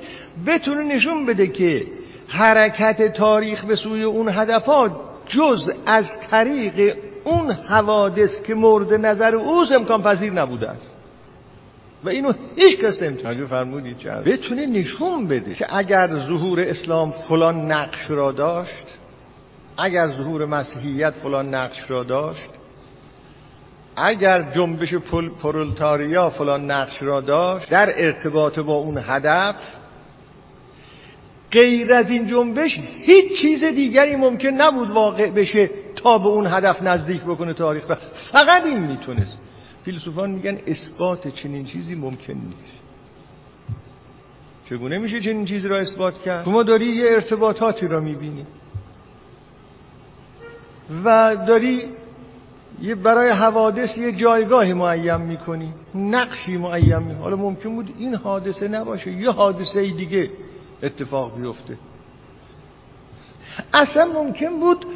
بتونه نشون بده که حرکت تاریخ به سوی اون هدفات جز از طریق اون حوادث که مورد نظر اوز امکان پذیر نبوده است. و اینو هیچ کس نمی‌تونه. فرمودید چند؟ بتونه نشون بده که اگر ظهور اسلام فلان نقش را داشت اگر ظهور مسیحیت فلان نقش را داشت اگر جنبش پرولتاریا فلان نقش را داشت در ارتباط با اون هدف غیر از این جنبش هیچ چیز دیگری ممکن نبود واقع بشه تا به اون هدف نزدیک بکنه تاریخ. و فقط این می‌تونست. فیلسوفان میگن اثبات چنین چیزی ممکن نیست. چگونه میشه چنین چیزی را اثبات کرد؟ شما داری یه ارتباطاتی را می‌بینی. و داری یه برای حوادث یه جایگاهی معیم می‌کنی نقشی معیم می‌کنی. حالا ممکن بود این حادثه نباشه یه حادثه دیگه اتفاق بیفته. اصلا ممکن بود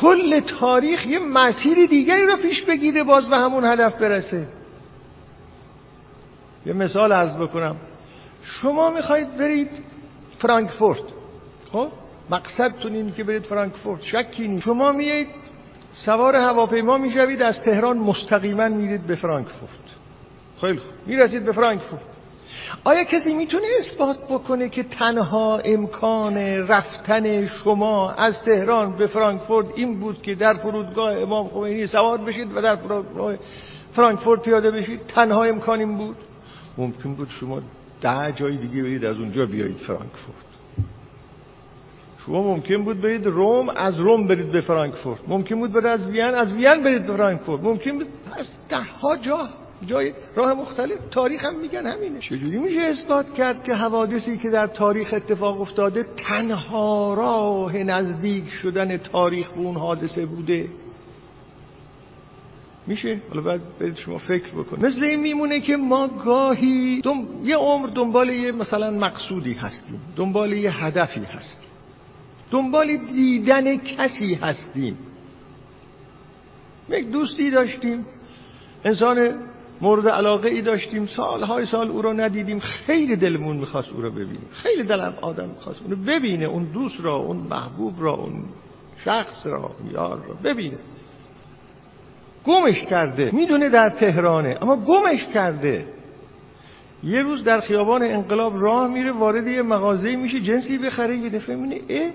کل تاریخ یه مسیر دیگری رو پیش بگیره باز به همون هدف برسه. یه مثال عرض بکنم. شما می‌خواید برید فرانکفورت خب؟ مقصدتون اینه که برید فرانکفورت. شکی نیست. شما میایید سوار هواپیما می‌شوید از تهران مستقیما میرید به فرانکفورت. خیلی خوب. می‌رسید به فرانکفورت. آیا کسی می‌تونه اثبات بکنه که تنها امکان رفتن شما از تهران به فرانکفورت این بود که در فرودگاه امام خمینی سوار بشید و در فرودگاه فرانکفورت پیاده بشید؟ تنها امکان این بود؟ ممکن بود شما ده جای دیگه برید از اونجا بیایید فرانکفورت. شما ممکن بود برید روم از روم برید به فرانکفورت. ممکن بود برید از وین از وین برید به فرانکفورت. ممکن بود از ده ها جا جای راه مختلف. تاریخ هم میگن همینه. چجوری میشه اثبات کرد که حوادثی که در تاریخ اتفاق افتاده تنها راه نزدیک شدن تاریخ به اون حادثه بوده؟ میشه؟ حالا باید برید شما فکر بکن مثل این میمونه که ما گاهی دم... یه عمر دنبال یه مثلا مقصودی هستیم دنبال یه هدفی هستیم. دنبال دیدن کسی هستیم. یک دوستی داشتیم. انسان مورد علاقه ای داشتیم. سالهای سال او رو ندیدیم. خیلی دلمون می‌خواست او رو ببینیم. خیلی دلم آدم می‌خواست اون ببینه اون دوست را اون محبوب را اون شخص را یار را ببینه. گمش کرده. می‌دونه در تهرانه اما گمش کرده. یه روز در خیابان انقلاب راه میره وارد یه مغازه میشه جنسی بخره یه دفعه می‌بینه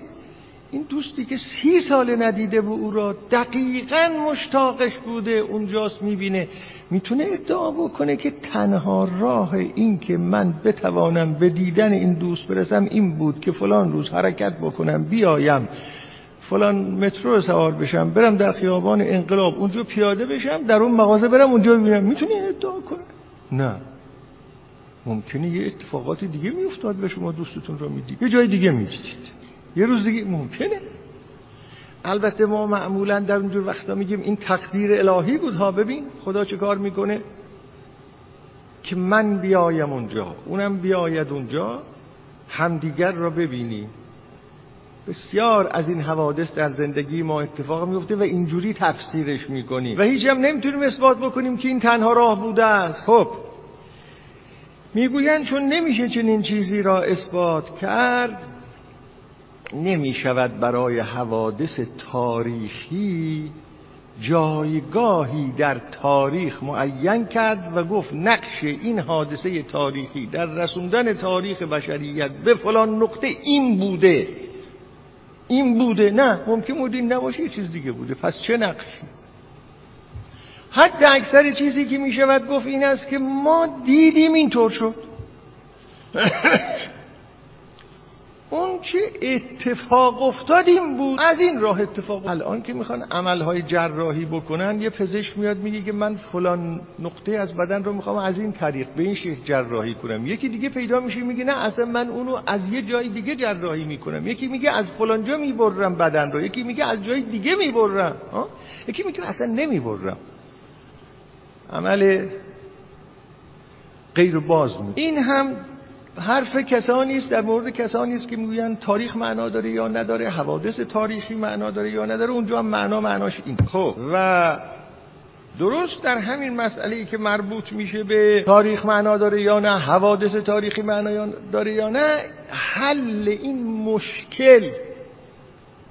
این دوستی که سی سال ندیده بود او را دقیقا مشتاقش بوده اونجاست می‌بینه. می‌تونه ادعا بکنه که تنها راه این که من بتوانم به دیدن این دوست برسم این بود که فلان روز حرکت بکنم بیایم فلان مترو سوار بشم برم در خیابان انقلاب اونجا پیاده بشم در اون مغازه برم اونجا ببینم. می‌تونی ادعا کنه نه. ممکنه یه اتفاقات دیگه میافتاد به شما دوستتون رو می‌دید. یه جای دیگه می‌دیدید یه روز دیگه ممکنه. البته ما معمولا در اونجور وقتا میگیم این تقدیر الهی بود ها. ببین خدا چه کار می‌کنه؟ که من بیایم اونجا. اونم بیاید اونجا. همدیگر را ببینی بسیار از این حوادث در زندگی ما اتفاق میفته و اینجوری تفسیرش می‌کنیم. و هیچ هم نمی‌تونیم اثبات بکنیم که این تنها راه بوده است. خب. می‌گویند چون نمیشه چنین چیزی را اثبات کرد نمی شود برای حوادث تاریخی جایگاهی در تاریخ معین کرد و گفت نقش این حادثه تاریخی در رسوندن تاریخ بشریت به فلان نقطه این بوده. این بوده. نه ممکن بود این نباشه یه چیز دیگه بوده. پس چه نقشی حتی اکثر چیزی که می شود گفت این است که ما دیدیم اینطور شد. اون چه اتفاق افتادیم بود. از این راه اتفاق الان که می‌خوان عملهای جراحی بکنن یه پزشک میاد میگه که من فلان نقطه از بدن رو می‌خوام از این طریق به این شکل جراحی کنم. یکی دیگه پیدا میشه میگه نه اصلا من اونو از یه جای دیگه جراحی می‌کنم. یکی میگه از فلان جا می‌برم بدن رو یکی میگه از جای دیگه می‌برم. یکی میگه اصلا نمی‌برم. عمل غیر باز می این هم حرف کسانی است در مورد کسانی است که می‌گویند تاریخ معنا داره یا نداره حوادث تاریخی معنا داره یا نداره اونجا هم معنا معناش این خب و درست در همین مسئله ای که مربوط میشه به تاریخ معنا داره یا نه حوادث تاریخی معنا داره یا نه حل این مشکل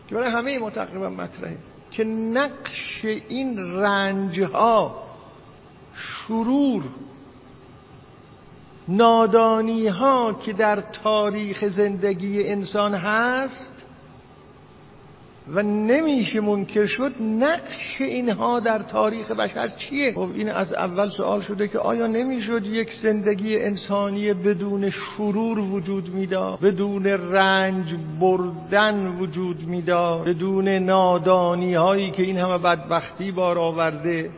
که برای همه ما تقریبا مطرحه که نقش این رنج ها شرور نادانی ها که در تاریخ زندگی انسان هست و نمیشه منکر شد نقش اینها در تاریخ بشر چیه؟ خب این از اول سوال شده که آیا نمی‌شد یک زندگی انسانی بدون شرور وجود می‌داد؟ بدون رنج بردن وجود می‌داد؟ بدون نادانی هایی که این همه بدبختی بار آورده؟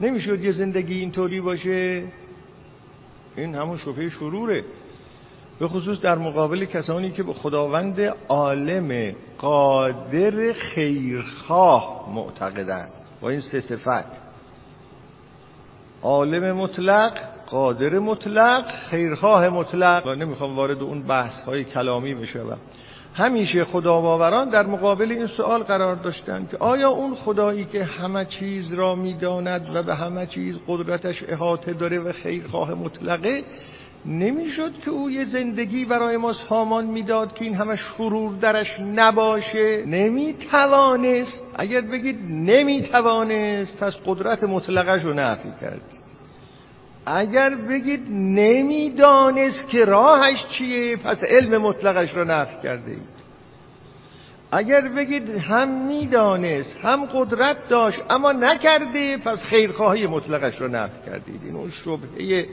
نمی‌شد یه زندگی اینطوری باشه؟ این همون شبه شروره. به خصوص در مقابل کسانی که به خداوند عالم قادر خیرخواه معتقدند. با این سه صفت. عالم مطلق قادر مطلق خیرخواه مطلق. و نمی‌خوام وارد اون بحث های کلامی بشوم همیشه خداباوران در مقابل این سوال قرار داشتند که آیا اون خدایی که همه چیز را می‌داند و به همه چیز قدرتش احاطه داره و خیرخواه مطلقه نمی‌شد که او یه زندگی برای ما سامان می‌داد که این همه شرور درش نباشه؟ نمی‌توانست. اگر بگید نمی‌توانست پس قدرت مطلقش رو نفی کردید اگر بگید نمی‌دانست که راهش چیه پس علم مطلقش را نفی کرده اید. اگر بگید هم می‌دانست هم قدرت داشت اما نکرده پس خیرخواهی مطلقش را نفی کردید. این اون شبهه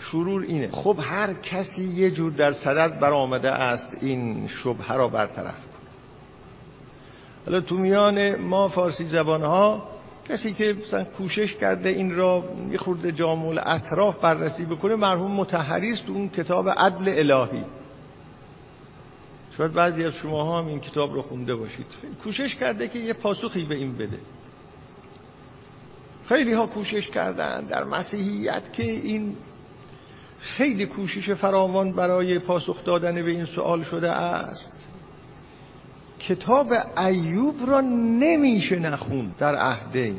شرور اینه. خب هر کسی یه جور در صدد برآمده است این شبهه را برطرف کنه. حالا تو میان ما فارسی زبان ها کسی که مثلا کوشش کرده این را یه خورده جامول اطراف بررسی بکنه مرحوم متحری است اون کتاب عدل الهی. شاید بعضی از شما هم این کتاب رو خونده باشید. کوشش کرده که یه پاسخی به این بده. خیلی ها کوشش کردن در مسیحیت که این خیلی کوشش فراوان برای پاسخ دادن به این سوال شده است. کتاب ایوب را نمیشه نخون در عهدین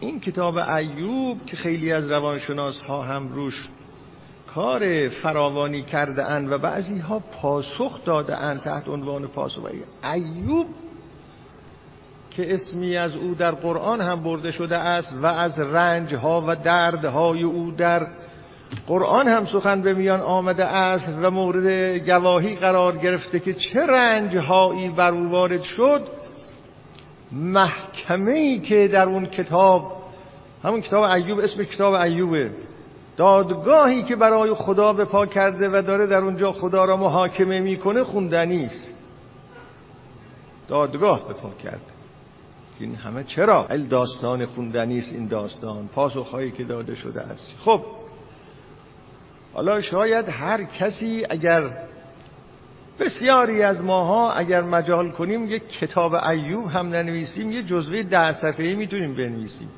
این کتاب ایوب که خیلی از روانشناس ها هم روش کار فراوانی کرده اند و بعضی ها پاسخ داده اند تحت عنوان پاسخ ایوب که اسمی از او در قرآن هم برده شده است و از رنج ها و درد های او در قرآن هم سخن به میان آمده است و مورد گواهی قرار گرفته که چه رنجهایی بر او وارد شد. محکمه ای که در اون کتاب همون کتاب ایوب اسم کتاب ایوبه. دادگاهی که برای خدا به پا کرده و داره در اونجا خدا را محاکمه می‌کنه خوندنی است. دادگاه به پا کرده. این همه چرا؟ ال داستان خوندنی است این داستان. پاسخهایی که داده شده است. خب حالا شاید هر کسی اگر بسیاری از ماها اگر مجال کنیم یک کتاب ایوب هم ننویسیم یه جزوه ده صفحه‌ای می‌تونیم بنویسیم.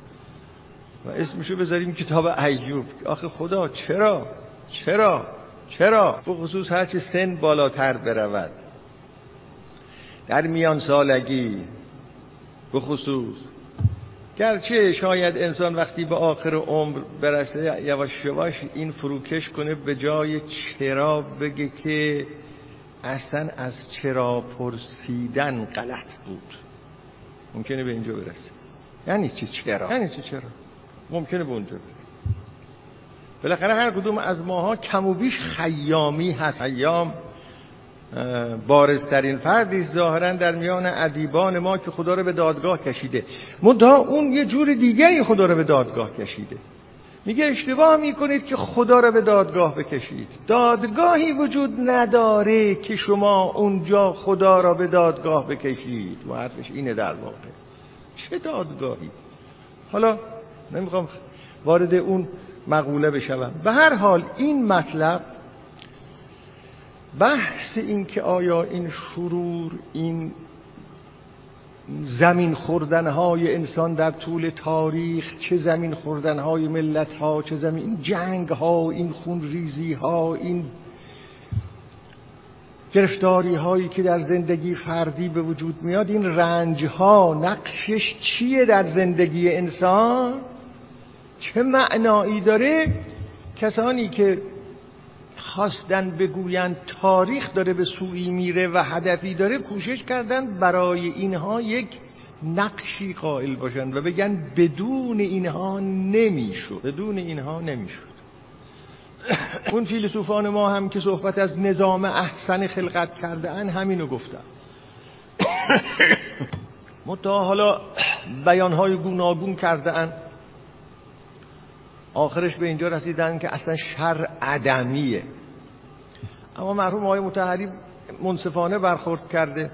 و اسمشو بذاریم کتاب ایوب. آخه خدا چرا؟ چرا؟ چرا؟ به خصوص هرچی سن بالاتر برود. در میان سالگی به خصوص گرچه شاید انسان وقتی به آخر عمر برسه یواش یواش این فروکش کنه به جای چرا بگه که اصلا از چرا پرسیدن غلط بود. ممکنه به اینجا برسه. یعنی چی چرا یعنی چی چرا ممکنه به اونجا بره بالاخره هر کدوم از ماها کم و بیش خیامی هست. خیام. بارزترین فردی است ظاهرا در میان ادیبان ما که خدا رو به دادگاه کشیده. منتها اون یه جور دیگه خدا رو به دادگاه کشیده. میگه اشتباه می‌کنید که خدا رو به دادگاه بکشید. دادگاهی وجود نداره که شما اونجا خدا را به دادگاه بکشید. و حرفش اینه در واقع. چه دادگاهی؟ حالا نمی‌خوام وارد اون مقوله بشوم. به هر حال این مطلب بحث این که آیا این شرور این زمین خوردنهای انسان در طول تاریخ چه زمین خوردنهای ملت ها چه زمین جنگ ها این خون ریزی ها این گرفتاری هایی که در زندگی فردی به وجود میاد این رنج ها نقشش چیه در زندگی انسان؟ چه معنایی داره؟ کسانی که خواستن بگویند تاریخ داره به سوی میره و هدفی داره کوشش کردن برای اینها یک نقشی قائل باشند و بگن بدون اینها نمی‌شد. بدون اینها نمی‌شد. اون فیلسوفان ما هم که صحبت از نظام احسن خلقت کرده ان همینو گفتن. متا حالا بیانهای گوناگون کرده ان آخرش به اینجا رسیدن که اصلا شر عدمیه. اما مرحوم آقای متحری منصفانه برخورد کرده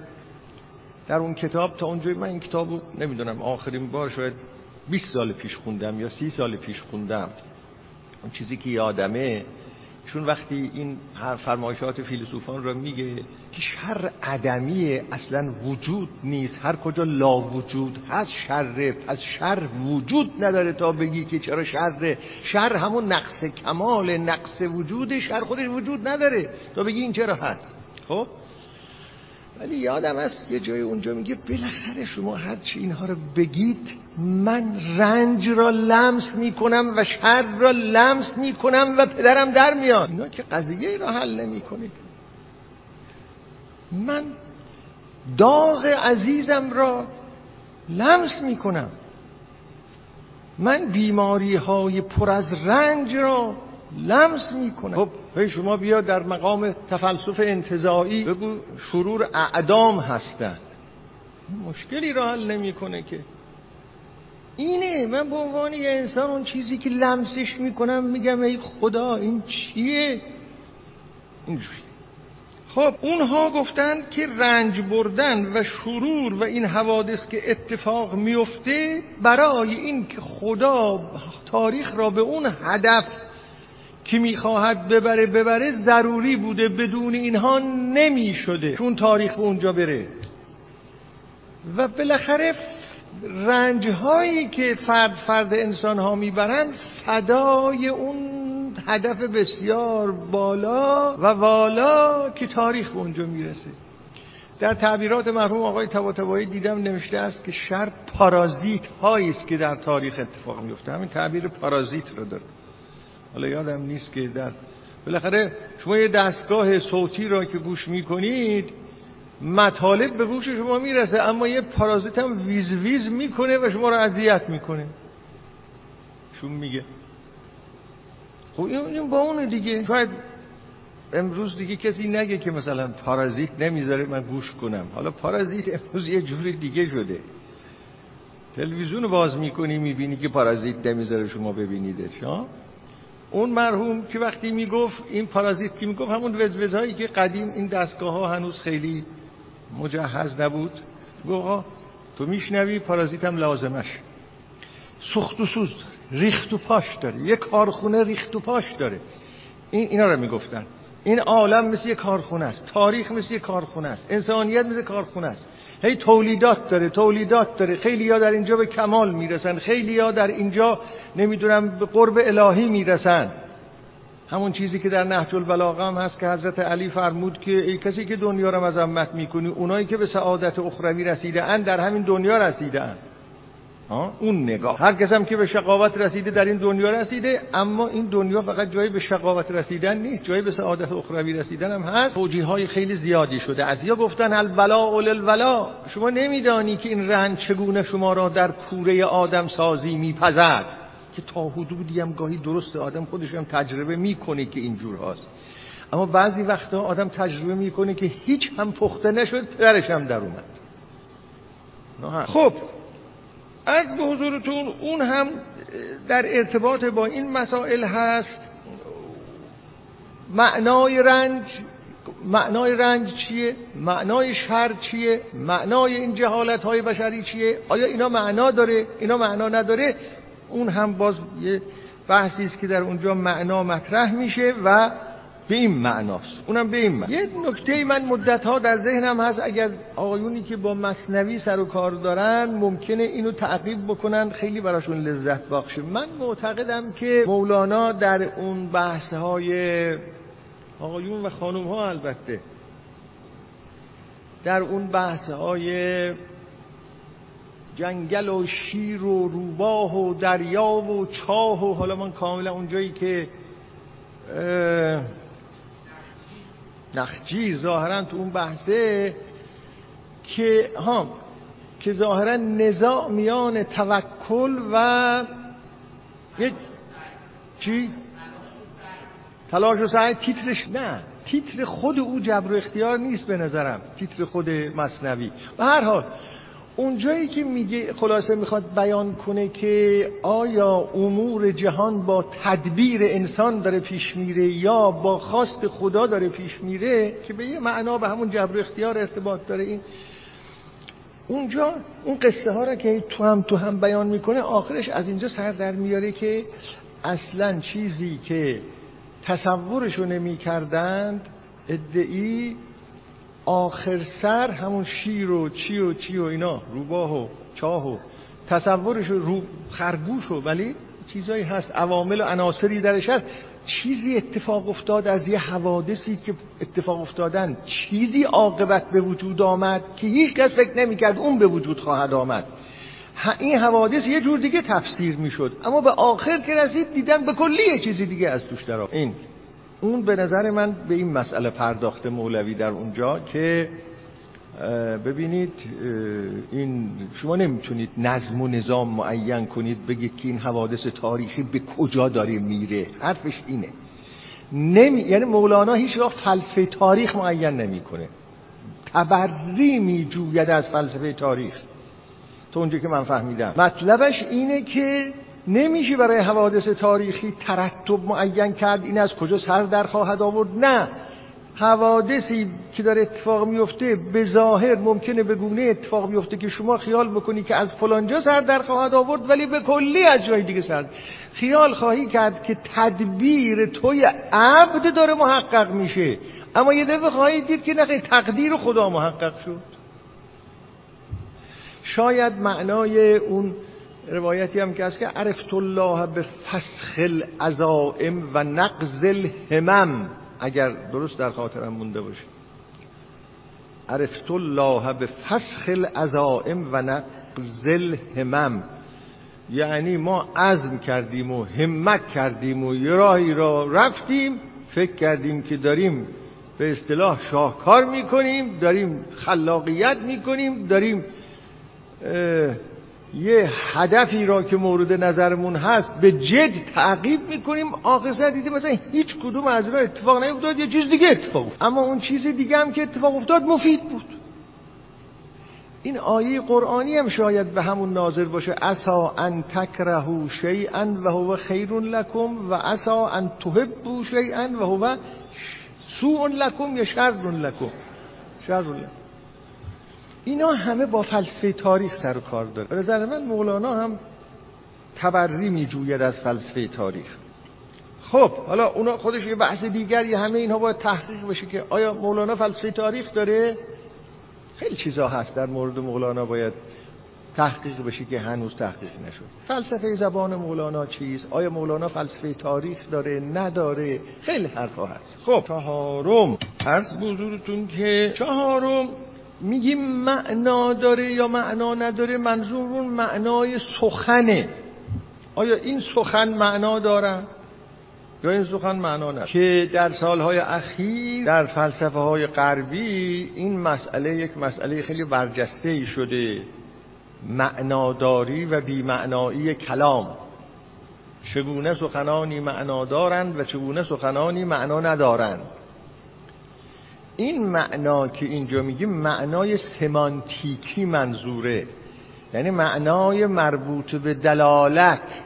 در اون کتاب. تا اونجایی من این کتاب رو نمی‌دونم آخرین بار شاید 20 سال پیش خوندم یا 30 سال پیش خوندم. اون چیزی که یادمه چون وقتی این فرمایشات فیلسوفان را میگه که شر عدمی اصلا وجود نیست هر کجا لا وجود هست شر پس شر وجود نداره تا بگی که چرا شر. شر همون نقص کمال نقص وجود شر خودش وجود نداره تا بگی این چرا هست. خب؟ ولی یادم است یه جای اونجا میگه بالاخره شما هرچی اینها رو بگید من رنج را لمس می‌کنم و شر را لمس می‌کنم و پدرم در میاد. اینا که قضیه را حل نمی‌کنه. من داغ عزیزم را لمس می‌کنم. من بیماری های پر از رنج را لمس می‌کنه خب شما بیا در مقام تفلسف انتظایی بگو شرور اعدام هستن. مشکلی را حل نمی‌کنه که. اینه من به عنوان یه انسان اون چیزی که لمسش می‌کنم میگم ای خدا این چیه؟ اینجوری. خب اونها گفتن که رنج بردن و شرور و این حوادث که اتفاق میفته برای این که خدا تاریخ را به اون هدف که می‌خواهد ببره ببره ضروری بوده بدون اینها نمی‌شده. چون تاریخ به اونجا بره. و بالاخره رنج هایی که فرد فرد انسان ها می‌برن فدای اون هدف بسیار بالا و والا که تاریخ به اونجا می‌رسه. در تعبیرات مرحوم آقای طباطبایی دیدم نوشته است که شر پارازیت هایی است که در تاریخ اتفاق میفته همین تعبیر پارازیت رو داره. حالا یادم نیست که در بالاخره شما یه دستگاه صوتی را که گوش می‌کنید مطالب به گوش شما می‌رسه اما یه پارازیت هم ویز ویز می‌کنه و شما رو اذیت می‌کنه. شون میگه. خب این با اون دیگه. شاید امروز دیگه کسی نگه که مثلا پارازیت نمی‌ذاره من گوش کنم. حالا پارازیت امروز یه جوری دیگه شده. تلویزیون باز می‌کنی می‌بینی که پارازیت نمی‌ذاره شما ببینیدش ها؟ اون مرحوم که وقتی می‌گفت این پارازیت که می‌گفت همون وزوزهایی که قدیم این دستگاه ها هنوز خیلی مجهز نبود. گفت تو میشنوی پارازیت هم لازمش. سخت و سوز ریخت و پاش داره. یه کارخونه ریخت و پاش داره. این اینا رو می‌گفتن. این عالم مثل یه کارخونه است. تاریخ مثل یه کارخونه است. انسانیت مثل کارخونه است. هی تولیدات داره تولیدات داره. خیلی ها در اینجا به کمال می‌رسن. خیلی ها در اینجا نمی‌دونم به قرب الهی می‌رسن. همون چیزی که در نهج البلاغه هم هست که حضرت علی فرمود که ای کسی که دنیا را مذمت می‌کنی اونایی که به سعادت اخروی رسیده ان در همین دنیا رسیده ان اون نگاه. هر کسم که به شقاوت رسیده در این دنیا رسیده اما این دنیا فقط جایی به شقاوت رسیدن نیست جایی به سعادت اخروی رسیدن هم هست. توجیه های خیلی زیادی شده. از یا گفتن البلا اول الولا شما نمیدانی که این رنج چگونه شما را در کوره آدم سازی میپزد. که تا حدودی هم گاهی درست آدم خودش هم تجربه می‌کنه که اینجور هاست. اما بعضی وقتا آدم تجربه می‌کنه که هیچ هم پخته نشد پدرش هم در اومد. خب از به حضورتون اون هم در ارتباط با این مسائل هست. معنای رنج معنای رنج چیه؟ معنای شر چیه؟ معنای این جهالت های بشری چیه؟ آیا اینا معنا داره؟ اینا معنا نداره؟ اون هم باز یه بحثی است که در اونجا معنا مطرح میشه و به این معناست. اونم به این معنا یه نکته من مدت ها در ذهنم هست اگر آقایونی که با مصنوی سر و کار دارن ممکنه اینو تعقیب بکنن خیلی براشون لذت بخشه. من معتقدم که مولانا در اون بحث های آقایون و خانم ها البته در اون بحث های جنگل و شیر و روباه و دریا و چاه و حالا من کاملا اونجایی که نخجی ظاهرا تو اون بحثه که ها که ظاهرا نزاع میان توکل و یک چی؟ تلاش و سعی تیترش نه تیتر خود او جبر و اختیار نیست به نظرم تیتر خود مصنوی. و هر حال اونجایی که میگه خلاصه می‌خواد بیان کنه که آیا امور جهان با تدبیر انسان داره پیش میره یا با خواست خدا داره پیش میره که به یه معنا به همون جبر اختیار ارتباط داره این اونجا اون قصه ها را که تو هم تو هم بیان می‌کنه آخرش از اینجا سر در میاره که اصلا چیزی که تصورشو نمی کردند ادعی آخر سر همون شیر و چی و چی و اینا روباه و چاه و تصورش رو خرگوش و ولی چیزایی هست. عوامل و عناصری درش هست. چیزی اتفاق افتاد از یه حوادثی که اتفاق افتادن. چیزی عاقبت به وجود آمد که هیچ کس فکر نمی‌کرد اون به وجود خواهد آمد. این حوادث یه جور دیگه تفسیر می‌شد. اما به آخر که رسید دیدن به کلی یه چیزی دیگه از توش در این. اون به نظر من به این مسئله پرداخته مولوی در اونجا که ببینید این شما نمی‌تونید نظم و نظام معین کنید بگید که این حوادث تاریخی به کجا داره میره. حرفش اینه. نمی... یعنی مولانا هیچ وقت فلسفه تاریخ معین نمی‌کنه. تبری میجوید از فلسفه تاریخ. تو اونجا که من فهمیدم. مطلبش اینه که نمیشه برای حوادث تاریخی ترتب معین کرد. این از کجا سر در خواهد آورد؟ نه. حوادثی که در اتفاق میفته به ظاهر ممکنه به گونه اتفاق میفته که شما خیال بکنی که از فلانجا سر در خواهد آورد ولی به کلی از جای دیگه سر. خیال خواهی کرد که تدبیر توی عبد داره محقق میشه. اما یه دفعه خواهی دید که نخی تقدیر خدا محقق شد. شاید معنای اون روایتی هم که هست که عرفت الله به فسخ العزائم و نقض الهمم. اگر درست در خاطرم مونده باشه. عرفت الله به فسخ العزائم و نقض الهمم. یعنی ما عزم کردیم و همت کردیم و یه راهی را رفتیم فکر کردیم که داریم به اصطلاح شاهکار می‌کنیم داریم خلاقیت می‌کنیم داریم یه هدفی را که مورد نظرمون هست به جد تعقیب می‌کنیم. آخر دیدیم مثلا هیچ کدوم از اینا اتفاق نیفتاد یه چیز دیگه اتفاق اما اون چیز دیگه هم که اتفاق افتاد مفید بود. این آیه قرآنی هم شاید به همون ناظر باشه. اسا ان تکرهو شیئا و هو خیر لکم و اسا ان تحبو شیئا و هو سوء لکم یا شر لکم. شر لکم. اینا همه با فلسفه تاریخ سر و کار داره. به نظر من مولانا هم تبری می جوید از فلسفه تاریخ. خب حالا اونا خودش یه بحث دیگری همه اینها باید تحقیق بشه که آیا مولانا فلسفه تاریخ داره؟ خیلی چیزا هست در مورد مولانا باید تحقیق بشه که هنوز تحقیق نشد. فلسفه زبان مولانا چیست؟ آیا مولانا فلسفه تاریخ داره؟ نداره؟ خیلی حرفا هست. خب چهارم. عرض بزرگتون که چهارم میگیم معنا داره یا معنا نداره؟ منظور اون معنای سخنه. آیا این سخن معنا داره یا این سخن معنا نداره؟ که در سالهای اخیر در فلسفه های غربی این مسئله یک مسئله خیلی برجسته ای شده. معناداری و بیمعنایی کلام. چگونه سخنانی معنا دارند و چگونه سخنانی معنا ندارند؟ این معنا که اینجا میگیم معنای سمانتیکی منظوره. یعنی معنای مربوط به دلالت.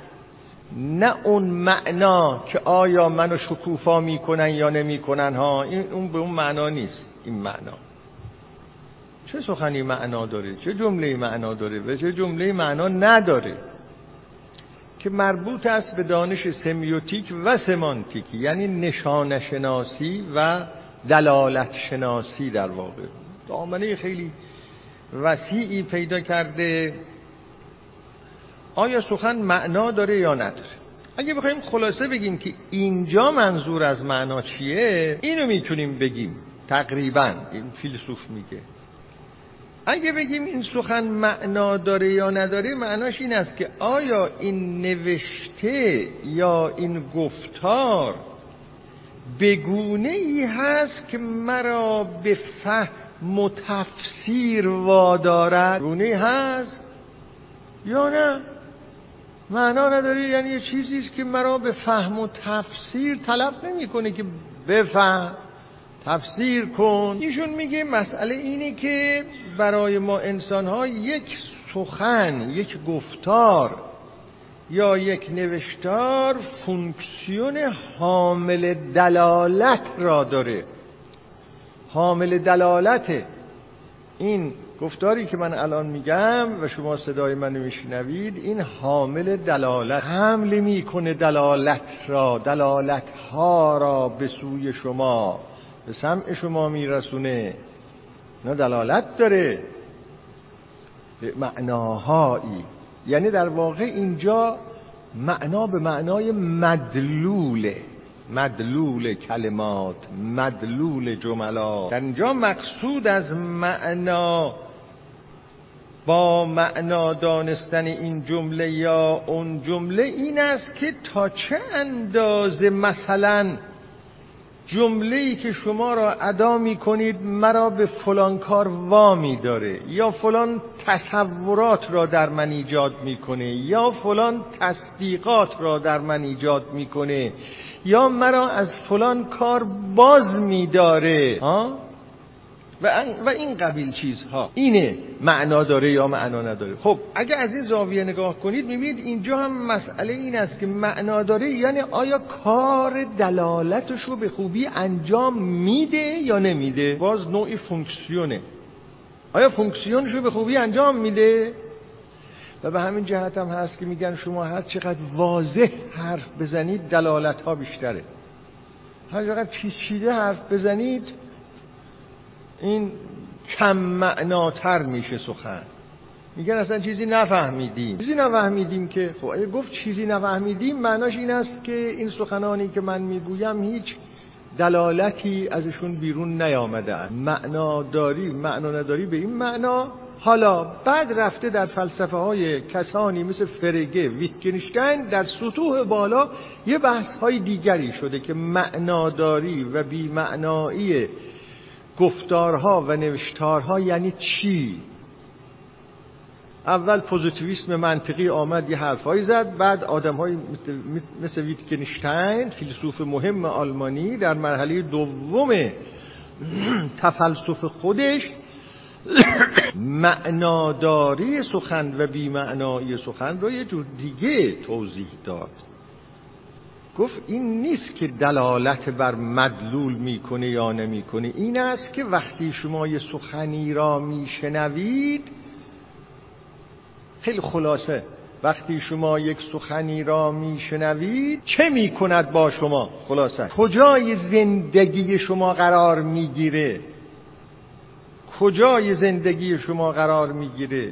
نه اون معنا که آیا منو شکوفا می‌کنن یا نمی‌کنن ها این اون به اون معنا نیست این معنا. چه سخنی معنا داره؟ چه جمله معنا داره؟ و چه جمله معنا نداره؟ که مربوط است به دانش سمیوتیک و سمانتیکی یعنی نشانشناسی و دلالت شناسی در واقع. دامنه خیلی وسیعی پیدا کرده. آیا سخن معنا داره یا نداره؟ اگه بخوایم خلاصه بگیم که اینجا منظور از معنا چیه اینو می‌تونیم بگیم. تقریبا این فیلسوف میگه. اگه بگیم این سخن معنا داره یا نداره معناش این است که آیا این نوشته یا این گفتار بگونه ای هست که مرا به فهم و تفسیر وادارد. گونه هست یا نه؟ معنا نداری؟ یعنی یه چیزی است که مرا به فهم و تفسیر طلب نمی‌کنه که بفهم. تفسیر کن. ایشون میگه مسئله اینه که برای ما انسان ها یک سخن یک گفتار یا یک نوشتار فونکسیون حامل دلالت را داره. حامل دلالت. این گفتاری که من الان میگم و شما صدای منو میشنوید این حامل دلالت. حمل می‌کنه دلالت را دلالت ها را به سوی شما. به سمع شما میرسونه. نه دلالت داره. به معناهایی. یعنی در واقع اینجا معنا به معنای مدلوله. مدلول کلمات مدلول جملات. در اینجا مقصود از معنا با معنا دانستن این جمله یا اون جمله این است که تا چه اندازه مثلا جمله ای که شما را ادا می کنید مرا به فلان کار وامی داره. یا فلان تصورات را در من ایجاد می‌کنه یا فلان تصدیقات را در من ایجاد می‌کنه یا مرا از فلان کار باز میداره. و و این قبیل چیزها. اینه معنا داره یا معنا نداره. خب اگه از این زاویه نگاه کنید می‌بینید اینجا هم مسئله این است که معنا داره یعنی آیا کار دلالتش رو به خوبی انجام میده یا نمیده؟ باز نوعی فونکسیونه. آیا فونکسیونش رو به خوبی انجام میده؟ و به همین جهت هم هست که میگن شما هر چقدر واضح حرف بزنید دلالت ها بیشتره. هر چقدر پیچیده حرف بزنید این کم معناتر میشه سخن. میگن اصلا چیزی نفهمیدیم. چیزی نفهمیدیم که خب گفت چیزی نفهمیدیم معناش این است که این سخنانی که من می‌گویم هیچ دلالتی ازشون بیرون نیامده است معنا داری معنا نداری به این معنا. حالا بعد رفته در فلسفه های کسانی مثل فرگه ویتگنشتین در سطوح بالا یه بحث های دیگری شده که معناداری و بیمعنایی گفتارها و نوشتارها یعنی چی؟ اول پوزیتیویسم منطقی آمد یه حرفایی زد بعد آدم های مثل ویتگنشتاین فیلسوف مهم آلمانی در مرحله دوم تفلسف خودش معناداری سخن و بیمعنایی سخن رو یه جور دیگه توضیح داد. گفت این نیست که دلالت بر مدلول می‌کنه یا نمی‌کنه این است که وقتی شما یه سخنی را میشنوید خیلی خلاصه وقتی شما یک سخنی را میشنوید چه می‌کند با شما؟ خلاصه کجای زندگی شما قرار می‌گیره؟ کجای زندگی شما قرار می‌گیره؟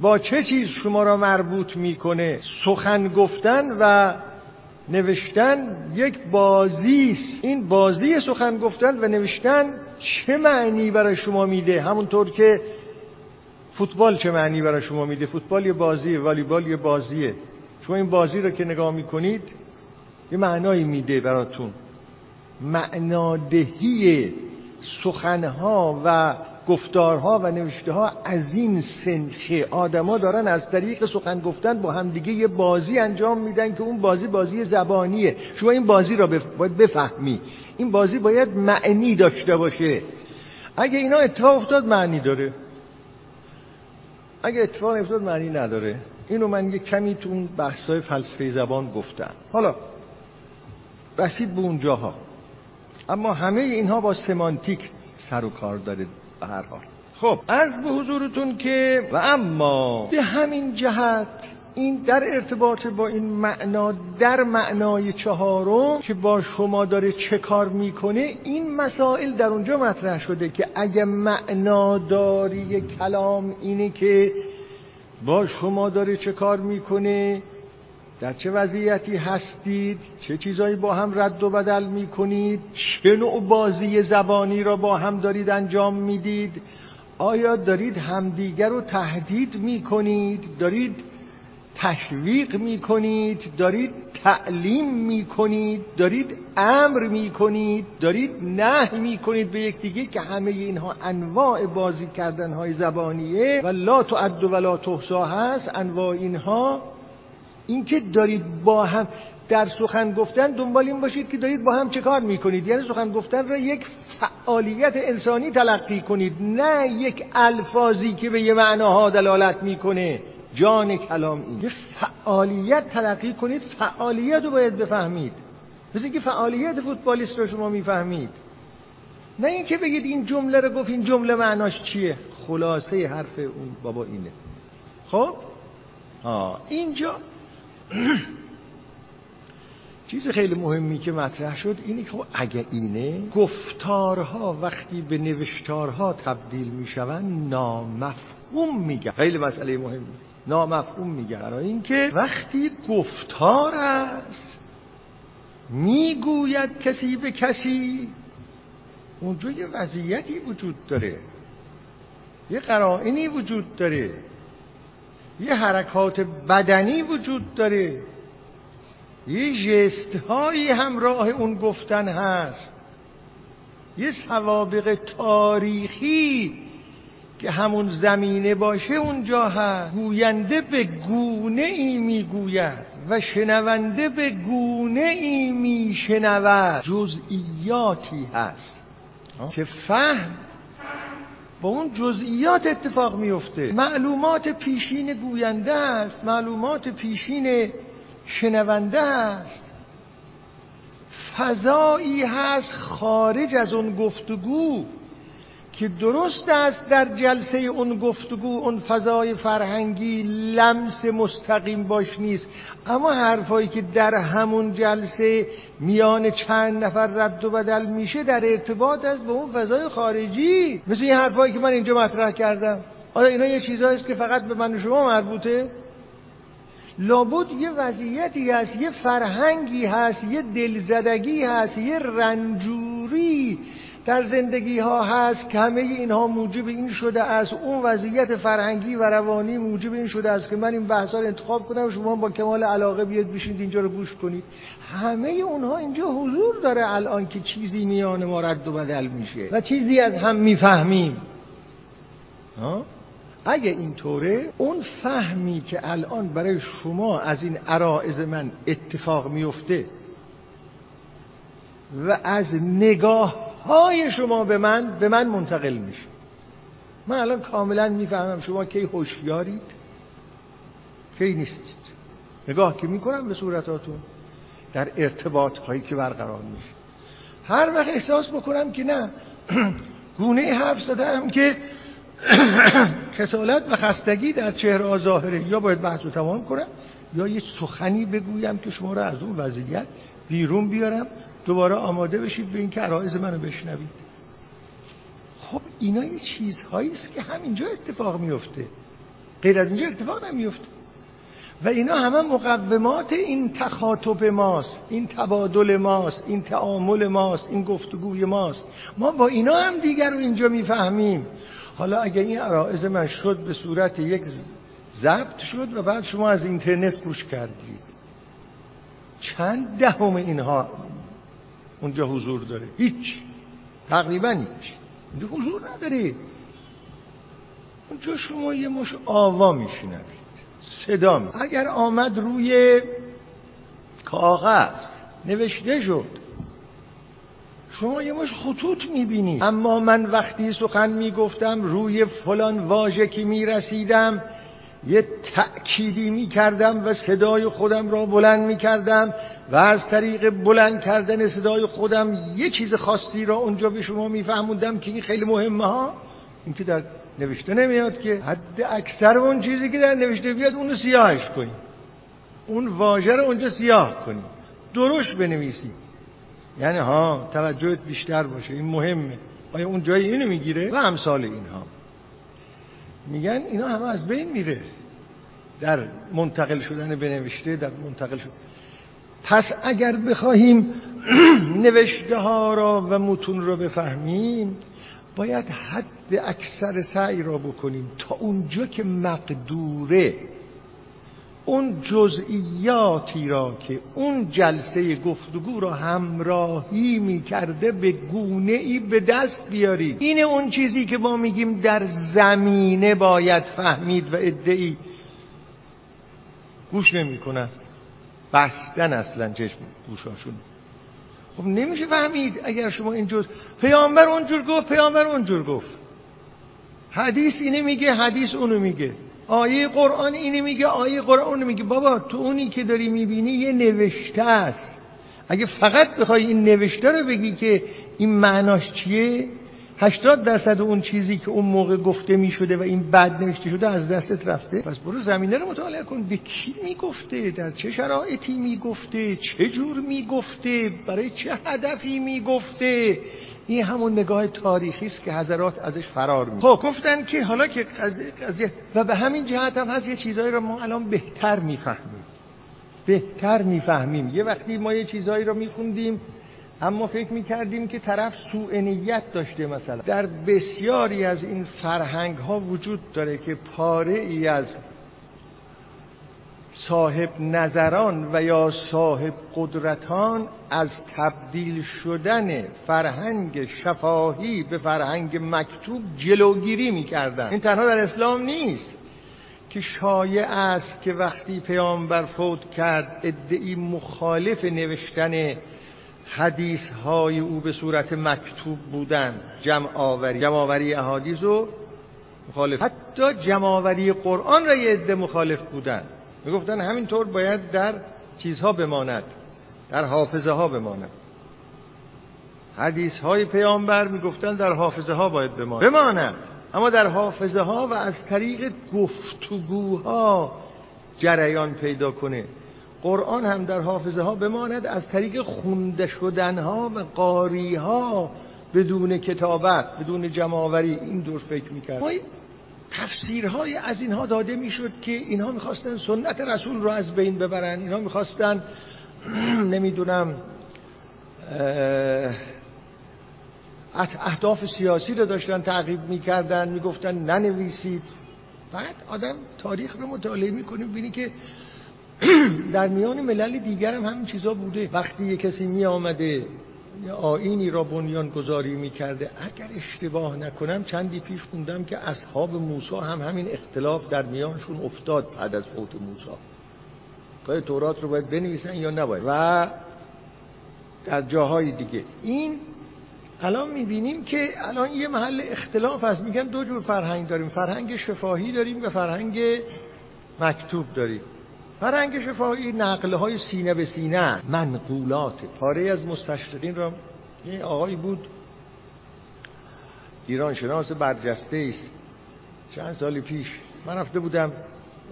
با چه چیز شما را مربوط می‌کنه؟ سخن گفتن و نوشتن یک بازی است. این بازی سخن گفتن و نوشتن چه معنی برای شما میده؟ همونطور که فوتبال چه معنی برای شما میده؟ فوتبال یه بازیه والیبال یه بازیه. شما این بازی رو که نگاه می‌کنید یه معنایی میده براتون. معنادهی سخنها و گفتارها و نوشته ها از این سنخه آدما دارن از طریق سخن گفتن با همدیگه یه بازی انجام میدن که اون بازی بازی زبانیه. شما این بازی را باید بفهمی. این بازی باید معنی داشته باشه. اگه اینا اتفاق افتاد معنی داره. اگه اتفاق افتاد معنی نداره. اینو من یه کمی تو اون بحثای فلسفه زبان گفتم. حالا رسید به اونجاها. اما همه اینها با سمانتیک سر و کار داره. به هر حال. خب از به حضورتون که و اما به همین جهت این در ارتباط با این معنا در معنای چهارم که با شما داره چه کار می‌کنه این مسائل در اونجا مطرح شده که اگه معناداری کلام اینه که با شما داره چه کار می‌کنه در چه وضعیتی هستید؟ چه چیزایی با هم رد و بدل می‌کنید؟ چه نوع بازی زبانی را با هم دارید انجام می‌دید؟ آیا دارید همدیگر رو تهدید می‌کنید؟ دارید تشویق می‌کنید؟ دارید تعلیم می‌کنید؟ دارید امر می‌کنید؟ دارید نه می‌کنید به یکدیگه که همه اینها انواع بازی کردن های زبانیه و لا تعد و لا تحصا هست. انواع اینها اینکه دارید با هم در سخن گفتن دنبال این باشید که دارید با هم چه کار می‌کنید؟ یعنی سخن گفتن را یک فعالیت انسانی تلقی کنید نه یک الفاظی که به یه معناها دلالت می‌کنه. جان کلام این. یه فعالیت تلقی کنید فعالیت رو باید بفهمید. مثل که فعالیت فوتبالیست رو شما می‌فهمید. نه اینکه بگید این جمله رو گفت این جمله معناش چیه؟ خلاصه حرف اون بابا اینه. خب؟ آه اینجا چیز خیلی مهمی که مطرح شد اینه که اگه اینه گفتارها وقتی به نوشتارها تبدیل می‌شوند نامفهوم میگن خیلی مسئله مهمی. نامفهوم میگن برای اینکه وقتی گفتار است می‌گوید کسی به کسی اونجا یه وضعیتی وجود داره. یه قرائنی وجود داره. یه حرکات بدنی وجود داره. یه جست هایی همراه اون گفتن هست. یه سوابق تاریخی که همون زمینه باشه اونجا هست. گوینده به گونه ای می‌گوید و شنونده به گونه ای میشنود. جزئیاتی هست که فهم با اون جزئیات اتفاق میفته. معلومات پیشین گوینده است معلومات پیشین شنونده است. فضایی هست خارج از اون گفتگو. که درست است در جلسه اون گفتگو اون فضای فرهنگی لمس مستقیم باش نیست. اما حرفایی که در همون جلسه میان چند نفر رد و بدل میشه در ارتباط است به اون فضای خارجی. مثل این حرفایی که من اینجا مطرح کردم. آیا اینا یه چیزهایی که فقط به من و شما مربوطه. لابد یه وضعیتی هست یه فرهنگی هست یه دلزدگی هست یه رنجوری در زندگی ها هست که همه اینها موجب این شده از اون وضعیت فرهنگی و روانی موجب این شده است که من این بحث رو انتخاب کنم. و شما با کمال علاقه بیاد بشینید اینجا رو گوش کنید. همه اونها اینجا حضور داره الان که چیزی میان ما رد و بدل میشه و چیزی از هم می‌فهمیم. اگه اینطوره اون فهمی که الان برای شما از این عرائز من اتفاق میفته و از نگاه های شما به من به من منتقل میشه. من الان کاملا می‌فهمم شما کی هوشیارید کی نیستید. نگاه که می‌کنم به صورتاتون؟ در ارتباط هایی که برقرار میشه. هر وقت احساس بکنم که نه گونه حرف زدم که کسالت و خستگی در چهره ظاهره یا باید بحث رو تمام کنم یا یه سخنی بگویم که شما رو از اون وضعیت بیرون بیارم. دوباره آماده بشید به اینکه عرایز منو بشنوید. خب اینا یه چیزهایی است که همینجا اتفاق میفته. غیر از اینجا اتفاق نمیفته. و اینا همه مقومات این تخاطب ماست این تبادل ماست این تعامل ماست این گفتگوی ماست. ما با اینا هم دیگر رو اینجا می‌فهمیم. حالا اگر این عرائز من شد به صورت یک ضبط شد و بعد شما از اینترنت گوش کردید. چند دهم اینها اونجا حضور داره. هیچ. تقریبا هیچ. اونجا حضور نداره. اونجا شما یه مش آوا میشنوید صدا می. اگر آمد روی کاغذ نوشته شد. شما یه مش خطوط می‌بینید اما من وقتی سخن می‌گفتم روی فلان واژه که می‌رسیدم یه تأکیدی می‌کردم و صدای خودم را بلند می‌کردم و از طریق بلند کردن صدای خودم یه چیز خاصی را اونجا به شما میفهموندم که این خیلی مهمه ها. این که در نوشته نمیاد که حد اکثر اون چیزی که در نوشته بیاد اونو سیاهش کنی. اون واژه رو اونجا سیاه کنی. درش بنویسی. یعنی ها توجهت بیشتر باشه. این مهمه. آیا اون جای اینو می‌گیره؟ و امثال اینها. میگن اینا همه از بین میره. در منتقل شدن بنوشته در منتقل شدن پس اگر بخواهیم نوشته ها را و متون را بفهمیم باید حد اکثر سعی را بکنیم تا اونجا که مقدوره اون جزئیاتی را که اون جلسه گفتگو را همراهی می کرده به گونه ای به دست بیارید. این اون چیزی که ما میگیم در زمینه باید فهمید و ادعی. گوش نمی کنن بستن اصلا چشم گوشاشون. خب نمیشه فهمید اگر شما اینجور پیامبر اونجور گفت پیامبر اونجور گفت. حدیث اینه میگه حدیث اونو میگه. آیه قرآن اینه میگه آیه قرآن اونو میگه. بابا تو اونی که داری می‌بینی یه نوشته است. اگه فقط بخوای این نوشته رو بگی که این معناش چیه؟ هشتاد درصد اون چیزی که اون موقع گفته می شده و این بد نوشته شده از دستت رفته. پس برو زمینه رو مطالعه کن. به کی می‌گفته؟ در چه شرایطی می‌گفته؟ چه جور می‌گفته؟ برای چه هدفی می‌گفته؟ این همون نگاه تاریخی است که حضرات ازش فرار می خب گفتن که حالا که قضیه و به همین جهت هم هست یه چیزایی رو ما الان بهتر می‌فهمیم. بهتر می‌فهمیم. یه وقتی ما یه چیزایی رو میخوندیم اما فکر می‌کردیم که طرف سوء نیت داشته مثلا. در بسیاری از این فرهنگ ها وجود داره که پاره ای از صاحب نظران و یا صاحب قدرتان از تبدیل شدن فرهنگ شفاهی به فرهنگ مکتوب جلوگیری می‌کردن. این تنها در اسلام نیست که شایع است که وقتی پیامبر فوت کرد ادعی مخالف نوشتن حدیث های او به صورت مکتوب بودن. جمع آوری جمع آوری احادیث و مخالف. حتی جمع آوری قرآن را یه عده مخالف بودن. می‌گفتن همینطور باید در چیزها بماند در حافظه ها بماند. حدیث های پیامبر می‌گفتن در حافظه ها باید بماند. بماند. اما در حافظه ها و از طریق گفتگوها جریان پیدا کنه. قرآن هم در حافظه ها بماند از طریق خونده شدن ها و قاری ها بدون کتابت بدون جمعآوری این دور فکر می‌کرد. تفسیرهای از اینها داده می‌شد که اینها می‌خواستن سنت رسول رو از بین ببرن. اینها می‌خواستن نمی‌دونم اهداف سیاسی رو داشتن تعقیب می‌کردن می‌گفتن ننویسید. بعد آدم تاریخ رو مطالعه می‌کنه بینی که در میان ملل دیگر هم همین چیزا بوده. وقتی یه کسی می آمده آینی را بنیان گذاری می‌کرده اگر اشتباه نکنم چندی پیش خوندم که اصحاب موسی هم همین اختلاف در میانشون افتاد بعد از فوت موسی. که تورات رو باید بنویسن یا نباید. و در جاهای دیگه. این الان می‌بینیم که الان یه محل اختلاف هست. میگن دو جور فرهنگ داریم. فرهنگ شفاهی داریم و فرهنگ مکتوب داریم. فرهنگ شفاهی نقله های سینه به سینه منقولات. پاره از مستشرقین را یه آقایی بود ایران شناس برجسته است. چند سالی پیش من رفته بودم